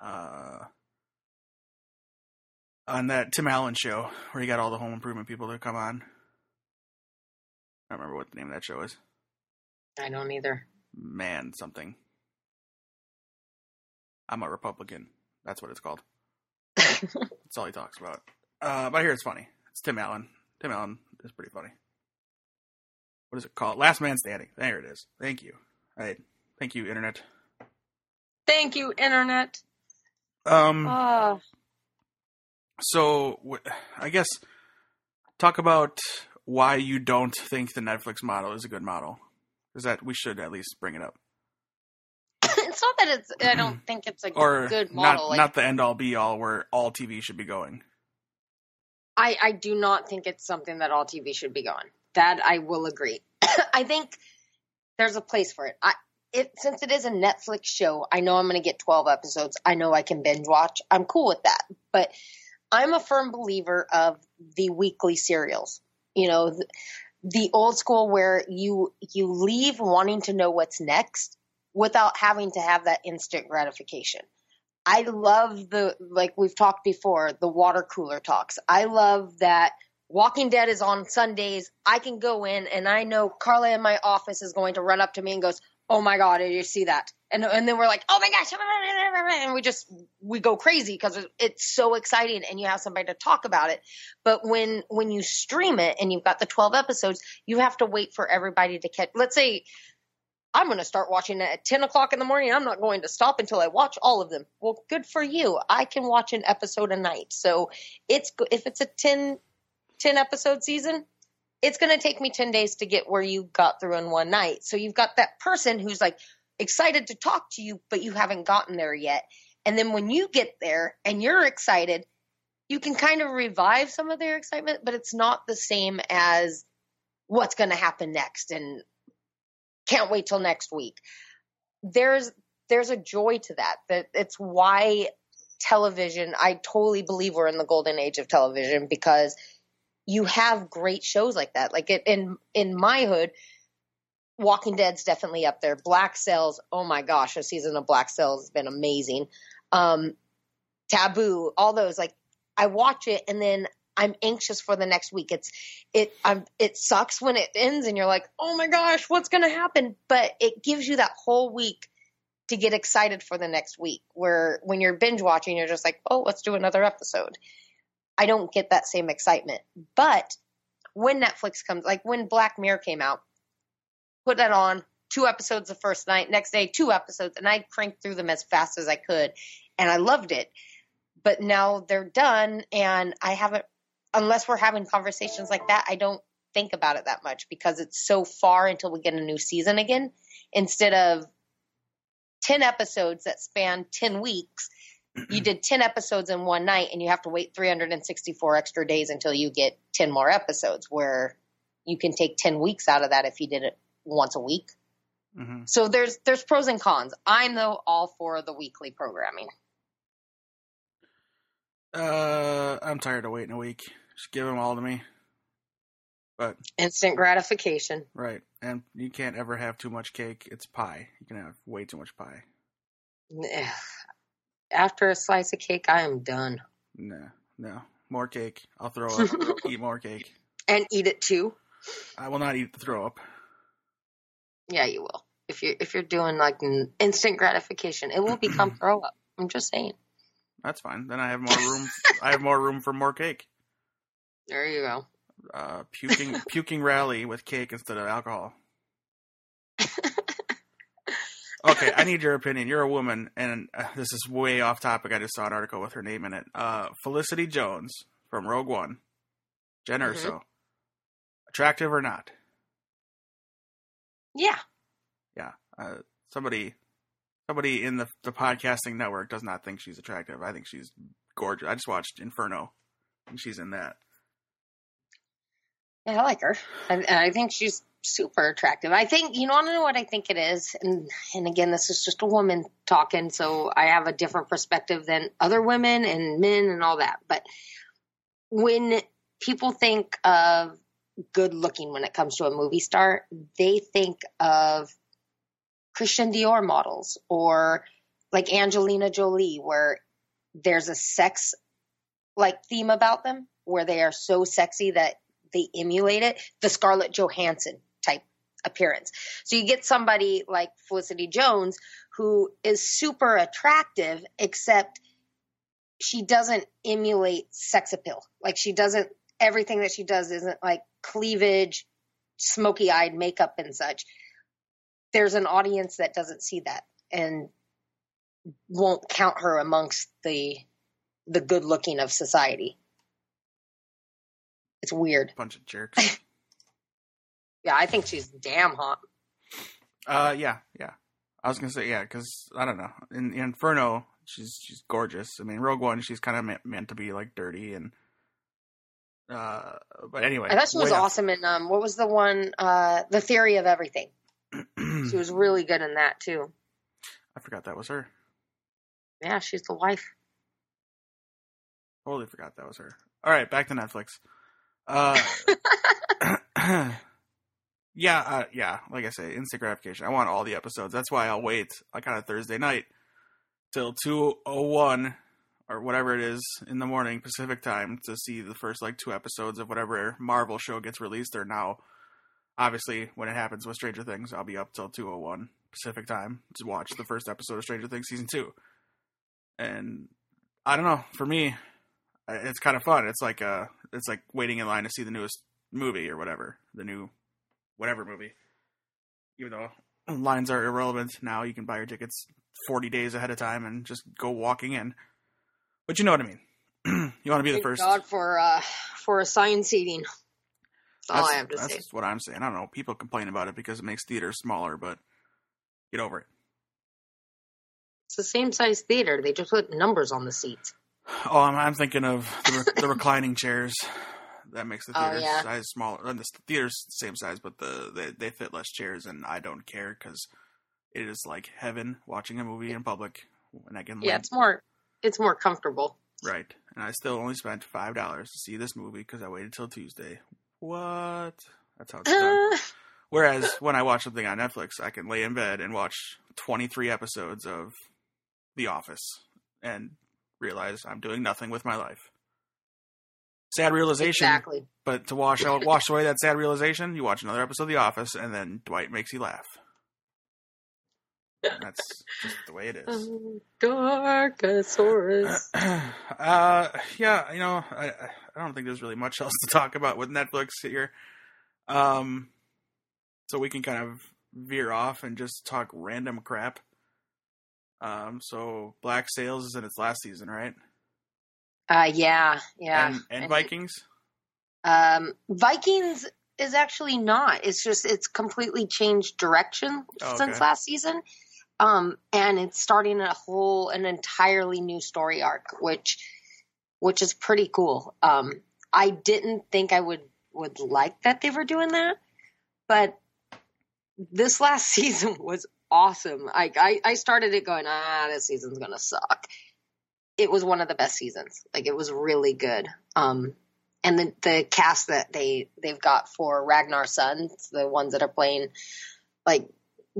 uh, on that Tim Allen show, where he got all the home improvement people to come on. I don't remember what the name of that show is. I don't either. Man, something. I'm a Republican. That's what it's called. That's all he talks about. Uh, but I hear it's funny. It's Tim Allen. Tim Allen is pretty funny. What is it called? Last Man Standing. There it is. Thank you. All right. Thank you, Internet. Thank you, internet. Um. Oh, So, I guess talk about why you don't think the Netflix model is a good model. Is that we should at least bring it up, it's not that it's. I don't think it's a or good model. not like, not the end all be all where all TV should be going. I, I do not think it's something that all TV should be going. That I will agree. I think there's a place for it. I it since it is a Netflix show, I know I'm going to get 12 episodes. I know I can binge watch. I'm cool with that. But I'm a firm believer of the weekly serials. You know, the, the old school where you you leave wanting to know what's next without having to have that instant gratification. I love the like we've talked before, the water cooler talks. I love that Walking Dead is on Sundays. I can go in and I know Carla in my office is going to run up to me and goes, "Oh my god, did you see that?" And and then we're like, "Oh my gosh!" And we just we go crazy because it's so exciting and you have somebody to talk about it. But when when you stream it and you've got the twelve episodes, you have to wait for everybody to catch. Let's say I'm going to start watching it at 10 o'clock in the morning. I'm not going to stop until I watch all of them. Well, good for you. I can watch an episode a night. So it's if it's a 10, 10 episode season, it's going to take me 10 days to get where you got through in one night. So you've got that person who's like excited to talk to you, but you haven't gotten there yet. And then when you get there and you're excited, you can kind of revive some of their excitement, but it's not the same as what's going to happen next and can't wait till next week. There's there's a joy to that. That it's why television. I totally believe we're in the golden age of television because you have great shows like that. Like it, in in my hood, Walking Dead's definitely up there. Black Sails, oh my gosh, a season of Black Sails has been amazing. Um, Taboo, all those like I watch it and then I'm anxious for the next week. It's it I'm it sucks when it ends and you're like, "Oh my gosh, what's to happen?" But it gives you that whole week to get excited for the next week. Where when you're binge watching, you're just like, "Oh, let's do another episode." I don't get that same excitement. But when Netflix comes, like when Black Mirror came out, put that on, two episodes the first night, next day two episodes, and I cranked through them as fast as I could, and I loved it. But now they're done, and I haven't unless we're having conversations like that, I don't think about it that much because it's so far until we get a new season again. Instead of 10 episodes that span 10 weeks, you did 10 episodes in one night and you have to wait 364 extra days until you get 10 more episodes where you can take 10 weeks out of that if you did it once a week. Mm-hmm. So there's there's pros and cons. I'm though all for the weekly programming. Uh, I'm tired of waiting a week. Just give them all to me. But instant gratification. Right. And you can't ever have too much cake. It's pie. You can have way too much pie. After a slice of cake, I am done. No, no. More cake. I'll throw up. eat more cake. And eat it too. I will not eat the throw up. Yeah, you will. If you're if you're doing like instant gratification, it will become throw up. I'm just saying. That's fine. Then I have more room. I have more room for more cake. There you go. Uh, puking puking rally with cake instead of alcohol. okay, I need your opinion. You're a woman, and uh, this is way off topic. I just saw an article with her name in it. Uh, Felicity Jones from Rogue One, Jyn mm-hmm. Erso. Attractive or not? Yeah. Yeah. Uh, somebody, somebody in the the podcasting network does not think she's attractive. I think she's gorgeous. I just watched Inferno, and she's in that. Yeah, I like her. I, I think she's super attractive. I think you know, I don't know what I think it is, and and again, this is just a woman talking, so I have a different perspective than other women and men and all that. But when people think of good looking when it comes to a movie star, they think of Christian Dior models or like Angelina Jolie, where there's a sex like theme about them, where they are so sexy that they emulate it, the Scarlett Johansson type appearance. So you get somebody like Felicity Jones who is super attractive, except she doesn't emulate sex appeal. Like she doesn't, everything that she does isn't like cleavage, smoky eyed makeup and such. There's an audience that doesn't see that and won't count her amongst the the good looking of society. It's weird. Bunch of jerks. yeah, I think she's damn hot. Uh, yeah, yeah. I was gonna say yeah, because I don't know. In, in, Inferno, she's she's gorgeous. I mean, Rogue One, she's kind of meant, meant to be like dirty and. Uh, but anyway, I thought she was awesome in um, what was the one? Uh, the Theory of Everything. she was really good in that too. I forgot that was her. Yeah, she's the wife. Totally forgot that was her. All right, back to Netflix. Uh, yeah, uh, yeah. Like I say, instant gratification. I want all the episodes. That's why I'll wait, like on a Thursday night, till two oh one or whatever it is in the morning Pacific time to see the first like two episodes of whatever Marvel show gets released. Or now, obviously, when it happens with Stranger Things, I'll be up till two oh one Pacific time to watch the first episode of Stranger Things season two. And I don't know. For me, it's kind of fun. It's like uh it's like waiting in line to see the newest movie or whatever, the new whatever movie. Even though lines are irrelevant now, you can buy your tickets 40 days ahead of time and just go walking in. But you know what I mean. you want to be Thank the first. God for uh for assigned seating. That's, that's all I have to that's say. That's what I'm saying. I don't know. People complain about it because it makes theaters smaller, but get over it. It's the same size theater. They just put numbers on the seats. Oh, I'm, I'm thinking of the, the reclining chairs. That makes the theater oh, yeah. size smaller. And the theater's the same size, but the they, they fit less chairs, and I don't care because it is like heaven watching a movie in public. And I can yeah, it's more it's more comfortable. Right. And I still only spent five dollars to see this movie because I waited till Tuesday. What? That's how it's done. Uh, Whereas when I watch something on Netflix, I can lay in bed and watch 23 episodes of The Office and realize I'm doing nothing with my life. Sad realization, exactly. but to wash out, wash away that sad realization, you watch another episode of The Office, and then Dwight makes you laugh. That's just the way it is. Um, Darkosaurus. uh, yeah, you know, I I don't think there's really much else to talk about with Netflix here. Um, so we can kind of veer off and just talk random crap. Um, so Black Sails is in its last season, right? Uh, yeah, yeah. And, and And- Vikings. Um, Vikings is actually not. It's just it's completely changed direction Oh, since okay. last season. Um, and it's starting a whole an entirely new story arc, which which is pretty cool. Um, I didn't think I would would like that they were doing that, but this last season was awesome. Like I, I started it going, ah, this season's gonna suck. It was one of the best seasons. Like it was really good. Um, and the the cast that they they've got for Ragnar's sons, the ones that are playing, like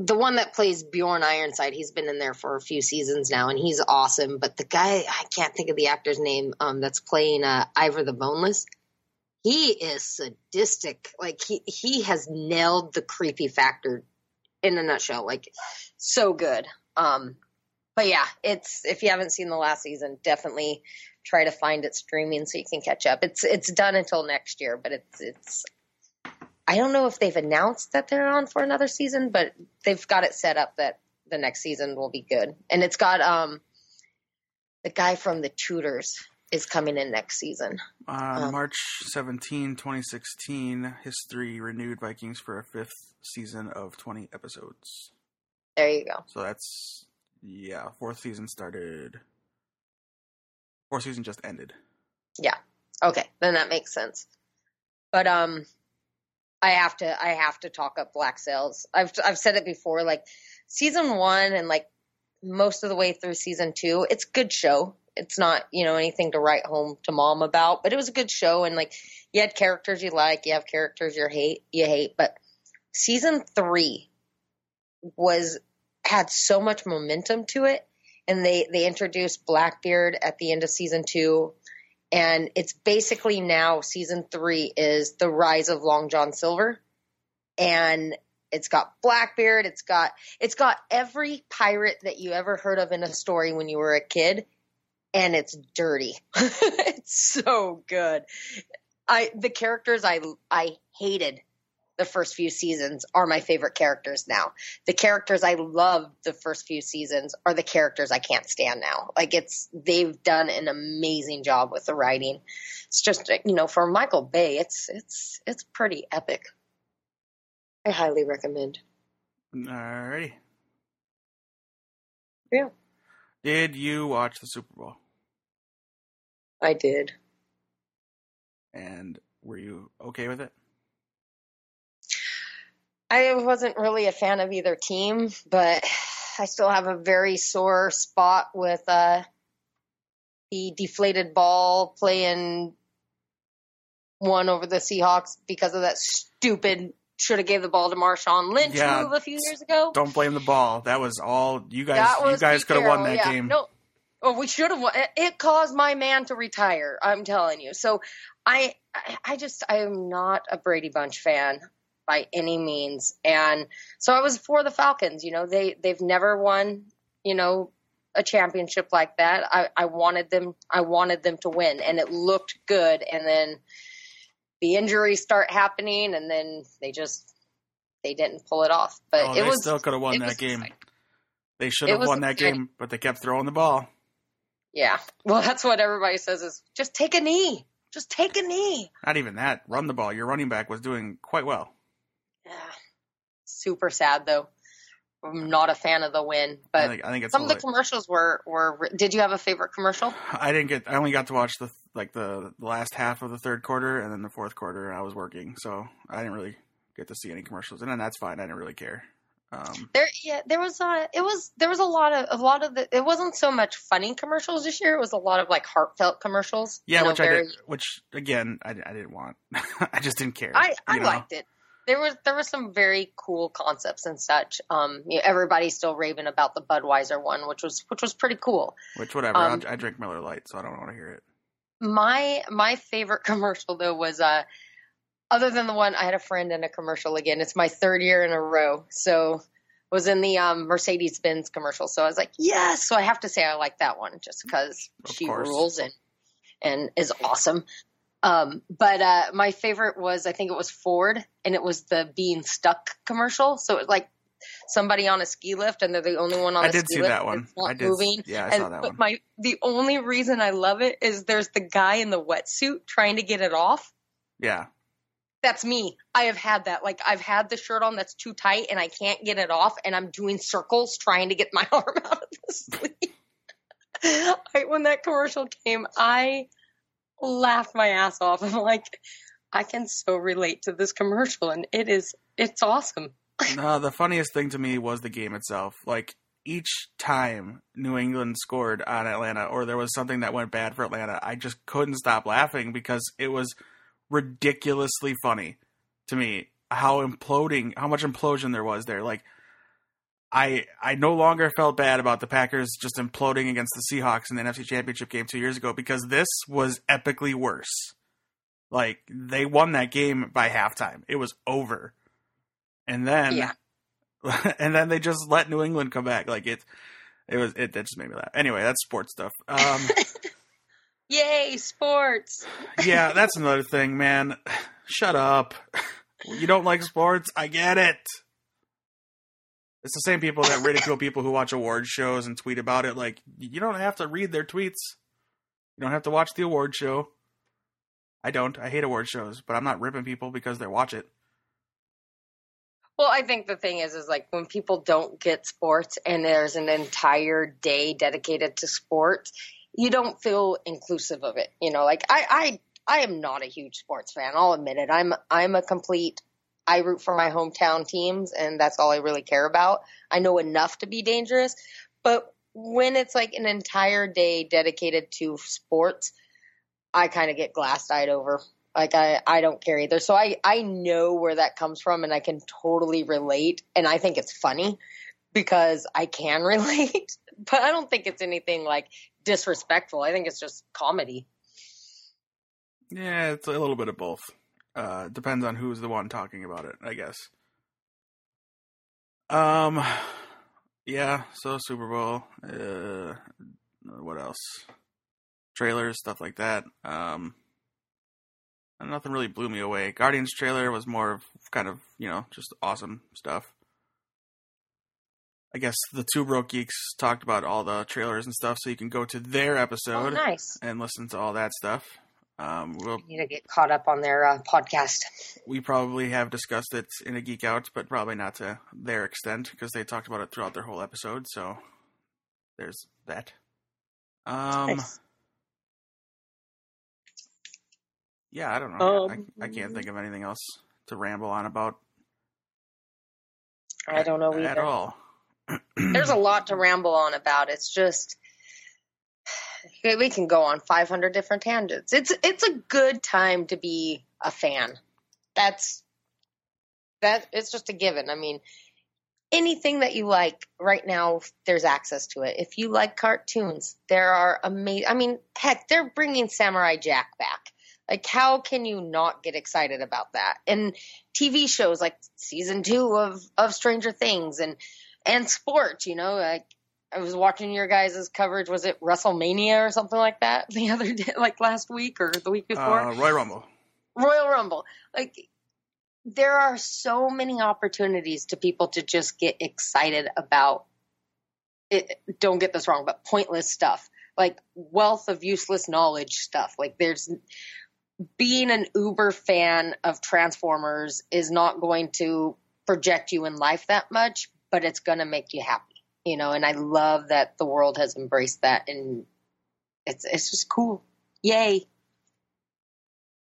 the one that plays Bjorn Ironside, he's been in there for a few seasons now, and he's awesome. But the guy, I can't think of the actor's name, um, that's playing uh, Ivar the Boneless. He is sadistic. Like he he has nailed the creepy factor in a nutshell. Like so good. Um, but yeah, it's if you haven't seen the last season, definitely try to find it streaming so you can catch up. It's it's done until next year, but it's it's I don't know if they've announced that they're on for another season, but they've got it set up that the next season will be good. And it's got um the guy from the Tudors is coming in next season. On Um, March 17, 2016, History renewed Vikings for a fifth season of 20 episodes. There you go. So that's yeah, fourth season started. Fourth season just ended. Yeah. Okay, then that makes sense. But um I have to I have to talk up Black Sails. I've I've said it before like season 1 and like most of the way through season 2, it's a good show. It's not, you know, anything to write home to mom about, but it was a good show and like you had characters you like, you have characters you hate, you hate, but season 3 was had so much momentum to it and they they introduced Blackbeard at the end of season 2 and it's basically now season three is the rise of Long John Silver, and it's got Blackbeard, it's got it's got every pirate that you ever heard of in a story when you were a kid, and it's dirty. it's so good. I the characters I I hated the first few seasons are my favorite characters now. The characters I loved the first few seasons are the characters I can't stand now. Like it's they've done an amazing job with the writing. It's just you know for Michael Bay, it's it's it's pretty epic. I highly recommend. Alrighty. Yeah. Did you watch the Super Bowl? I did. And were you okay with it? I wasn't really a fan of either team, but I still have a very sore spot with uh, the deflated ball playing one over the Seahawks because of that stupid should have gave the ball to Marshawn Lynch Yeah. move a few years ago. Don't blame the ball. That was all you guys. you guys could have won that yeah. game. No, oh, we should have won. It- caused my man to retire. I'm telling you. So I- I just, I am not a Brady Bunch fan by any means, and so I was for the Falcons. You know, they they've never won. You know. A championship like that, I, I wanted them. I wanted them to win, and it looked good. And then the injuries start happening, and then they just they didn't pull it off. But oh, it they was still could have won that game. exciting. They should have won that exciting. game, but they kept throwing the ball. Yeah. Well, that's what everybody says is just take a knee. Just take a knee. Not even that. Run the ball. Your running back was doing quite well. Yeah. Super sad though. I'm not a fan of the win, I but think, I think it's some of the commercials were were. Did you have a favorite commercial? I didn't get. I only got to watch the like the, the last half of the third quarter, and then the fourth quarter I was working, so I didn't really get to see any commercials. And then that's fine. I didn't really care. Um, There, yeah, there was a, it was, there was a lot of, a lot of the, it wasn't so much funny commercials this year. It was a lot of like heartfelt commercials. yeah, you know, which I very- did. Which again, I, I didn't want. I just didn't care. I, I know? liked it. There was there was some very cool concepts and such. Um, you know, everybody's still raving about the Budweiser one, which was which was pretty cool. Which whatever. um, I'll, drink Miller Lite, so I don't want to hear it. My my favorite commercial though was uh, other than the one I had a friend in a commercial again. It's my third year in a row, so was in the um, Mercedes Benz commercial. So I was like, yes. So I have to say I like that one just because she course. rules and and is awesome. Um, but uh, my favorite was I think it was Ford, and it was the being stuck commercial. So it was like somebody on a ski lift, and they're the only one on I did see that one. I did. moving. Yeah, I and saw that but one. my the only reason I love it is there's the guy in the wetsuit trying to get it off. Yeah, That's me. I have had that. Like I've had the shirt on that's too tight and I can't get it off, and I'm doing circles trying to get my arm out of the sleeve. I, when that commercial came, I laughed my ass off. I'm like, I can so relate to this commercial, and it is it's awesome. no, the funniest thing to me was the game itself. Like each time New England scored on Atlanta, or there was something that went bad for Atlanta, I just couldn't stop laughing because it was ridiculously funny to me. How imploding, how much implosion there was there. Like I, I no longer felt bad about the Packers just imploding against the Seahawks in the NFC Championship game two years ago because this was epically worse. Like they won that game by halftime. It was over. And then Yeah. and then they just let New England come back. Like it it was it that just made me laugh. Anyway, that's sports stuff. Um Yay, sports! yeah, that's another thing, man. Shut up. You don't like sports? I get it. It's the same people that ridicule people who watch award shows and tweet about it. Like, you don't have to read their tweets. You don't have to watch the award show. I don't. I hate award shows, but I'm not ripping people because they watch it. Well, I think the thing is, is like when people don't get sports and there's an entire day dedicated to sports, you don't feel inclusive of it. You know, like I, I, I am not a huge sports fan. I'll admit it. I'm, I'm a complete. I root for my hometown teams, and that's all I really care about. I know enough to be dangerous, but when it's like an entire day dedicated to sports, I kind of get glassed eyed over. Like I, I don't care either. So I, I know where that comes from and I can totally relate. And I think it's funny because I can relate, but I don't think it's anything like disrespectful. I think it's just comedy. Yeah, it's a little bit of both. Uh, depends on who's the one talking about it, I guess. Um, yeah. So Super Bowl. Uh, what else? Trailers, stuff like that. Um, nothing really blew me away. Guardians trailer was more of kind of you know just awesome stuff. I guess the two broke geeks talked about all the trailers and stuff, so you can go to their Oh, episode nice. and listen to all that stuff. Um, we'll I need to get caught up on their uh, podcast. we probably have discussed it in a geek out, but probably not to their extent because they talked about it throughout their whole episode. So there's that. Um, Nice. yeah, I don't know. Um, I, I can't think of anything else to ramble on about. I don't know at, at all. There's a lot to ramble on about. It's just we can go on 500 different tangents. It's it's a good time to be a fan. That's that it's just a given. I mean, anything that you like right now, there's access to it. If you like cartoons, there are amazing. I mean, heck, they're bringing Samurai Jack back. Like, how can you not get excited about that? And TV shows like season two of of Stranger Things and and sports. You know, like I was watching your guys' coverage. Was it WrestleMania or something like that the other day, like last week or the week before? Uh, Roy Rumble. Royal Rumble. Like there are so many opportunities to people to just get excited about it don't get this wrong, but pointless stuff. Like wealth of useless knowledge stuff. Like there's being an uber fan of Transformers is not going to project you in life that much, but it's going to make you happy. You know, and I love that the world has embraced that and it's it's just cool. Yay.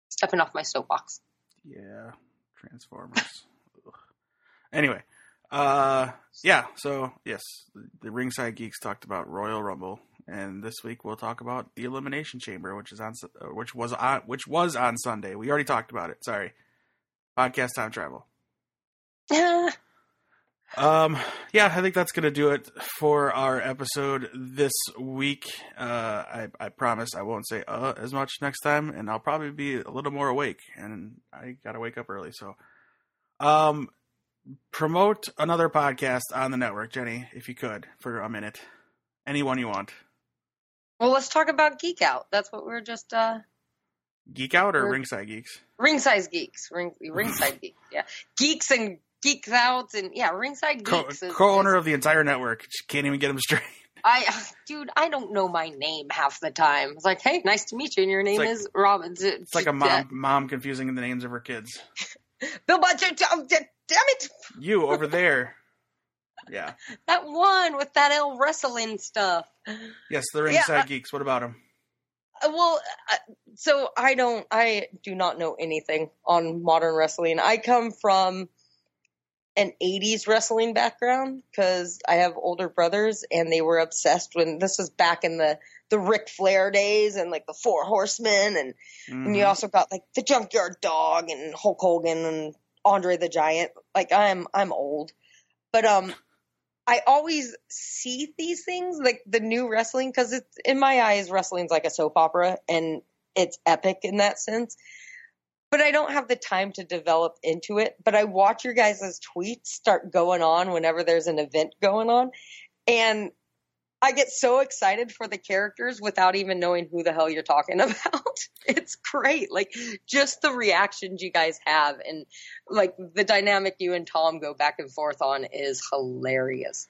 Stepping off my soapbox. Yeah, Transformers. Anyway, Uh, yeah. So yes, the Ringside Geeks talked about Royal Rumble, and this week we'll talk about the Elimination Chamber, which is on, uh, which was on, which was on Sunday. We already talked about it. Sorry. Podcast time travel. Um, yeah, I think that's gonna do it for our episode this week. Uh, I, I promise I won't say uh as much next time, and I'll probably be a little more awake. And I gotta wake up early, so um, promote another podcast on the network, Jenny, if you could, for a minute. Anyone you want. well, let's talk about Geek Out. That's what we're just uh Geek Out or Ringside Geeks? ringside geeks, ring, ringside geeks. Yeah, geeks and geeks out, and yeah, ringside geeks. co-owner of the entire network. Just can't even get them straight. I, dude, I don't know my name half the time. It's like, hey, nice to meet you, and your name like- is Robbins. It's like a mom mom confusing the names of her kids. Bill Butcher. oh, Damn it! You over there. Yeah. That one with that L wrestling stuff. Yes, the Ringside uh, Geeks. What about them? Uh, Well, uh, so I don't, I do not know anything on modern wrestling. I come from an 80s wrestling background because I have older brothers and they were obsessed when this was back in the, the Ric Flair days and like the Four Horsemen and, and you also got like the Junkyard Dog and Hulk Hogan and Andre the Giant. Like I'm, I'm old, but, um, I always see these things like the new wrestling because it's in my eyes wrestling's like a soap opera and it's epic in that sense. But I don't have the time to develop into it. But I watch your guys' tweets start going on whenever there's an event going on, and I get so excited for the characters without even knowing who the hell you're talking about. it's great. Like just the reactions you guys have and like the dynamic you and Tom go back and forth on is hilarious.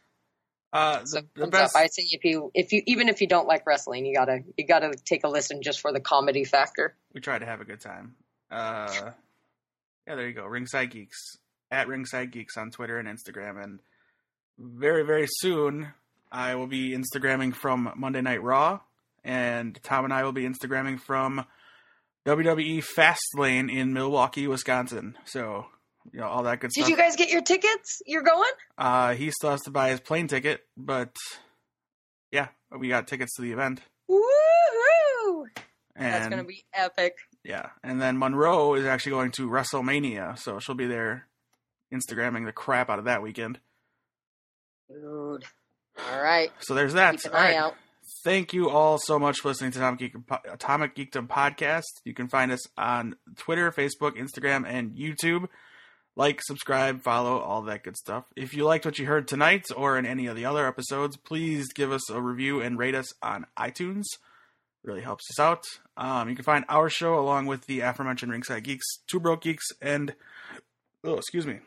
Uh, So the, the thumbs best. up. I say if you if you even if you don't like wrestling, you gotta you gotta take a listen just for the comedy factor. We try to have a good time. Uh, yeah, there you go. Ringside Geeks at Ringside Geeks on Twitter and Instagram, and very very soon I will be Instagramming from Monday Night Raw, and Tom and I will be Instagramming from WWE Fastlane in Milwaukee, Wisconsin. So you know all that good Did stuff. Did you guys get your tickets? You're going? uh, he still has to buy his plane ticket, but yeah, we got tickets to the event. Woohoo! And That's gonna be epic. Yeah, and then Monroe is actually going to WrestleMania, so she'll be there, Instagramming the crap out of that weekend. Dude. All right. So there's that. All right. out. Thank you all so much for listening to Atomic, Geek, Atomic Geekdom podcast. You can find us on Twitter, Facebook, Instagram, and YouTube. Like, subscribe, follow, all that good stuff. If you liked what you heard tonight or in any of the other episodes, please give us a review and rate us on iTunes. Really helps us out. Um, you can find our show along with the aforementioned Ringside Geeks, Two Broke Geeks, and oh, excuse me,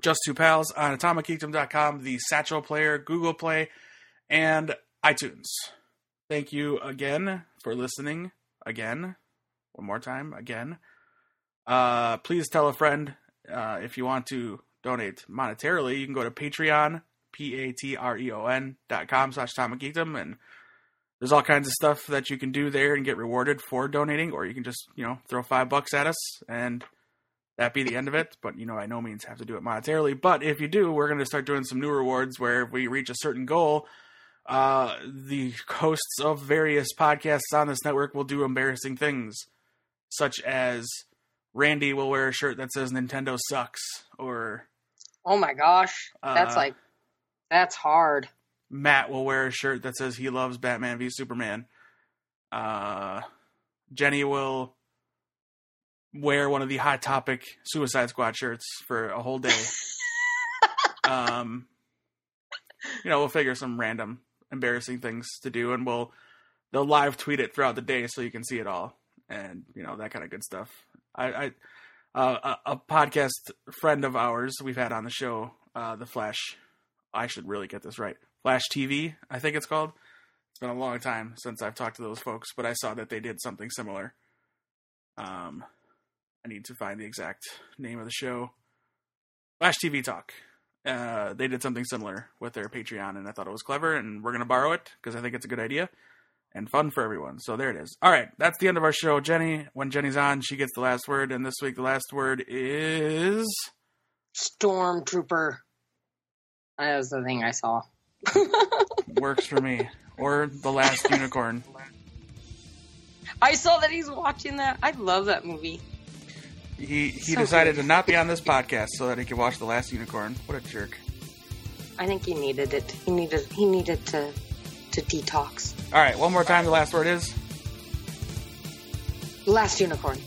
Just Two Pals on AtomicGeekdom.com, the Stitcher Player, Google Play, and iTunes. Thank you again for listening. Again, one more time. Again, uh, please tell a friend uh, if you want to donate monetarily. You can go to Patreon, p a t r e o n dot com slash Atomic Geekdom, and there's all kinds of stuff that you can do there and get rewarded for donating, or you can just you know throw five bucks at us and that be the end of it. But you know, by no means have to do it monetarily. But if you do, we're going to start doing some new rewards where if we reach a certain goal, uh, the hosts of various podcasts on this network will do embarrassing things, such as Randy will wear a shirt that says Nintendo sucks, or Oh my gosh. That's Uh, like that's hard. Matt will wear a shirt that says he loves Batman v Superman. Uh, Jenny will wear one of the Hot Topic Suicide Squad shirts for a whole day. um, you know, we'll figure some random embarrassing things to do, and we'll they'll live tweet it throughout the day so you can see it all, and you know that kind of good stuff. I, I uh, a, a podcast friend of ours we've had on the show, uh, the Flash. I should really get this right. Flash TV, I think it's called. It's been a long time since I've talked to those folks, but I saw that they did something similar. Um, I need to find the exact name of the show. Flash TV Talk. Uh, they did something similar with their Patreon, and I thought it was clever, and we're gonna borrow it because I think it's a good idea and fun for everyone. So there it is. All right, that's the end of our show. Jenny, when Jenny's on, she gets the last word, and this week the last word is Stormtrooper. That was the thing I saw. Works for me. Or The Last Unicorn. I saw that he's watching that. I love that movie. He he So decided good. to not be on this podcast so that he could watch The Last Unicorn. What a jerk. I think he needed it. He needed he needed to to detox. All right, one more time. The last word is Last unicorn.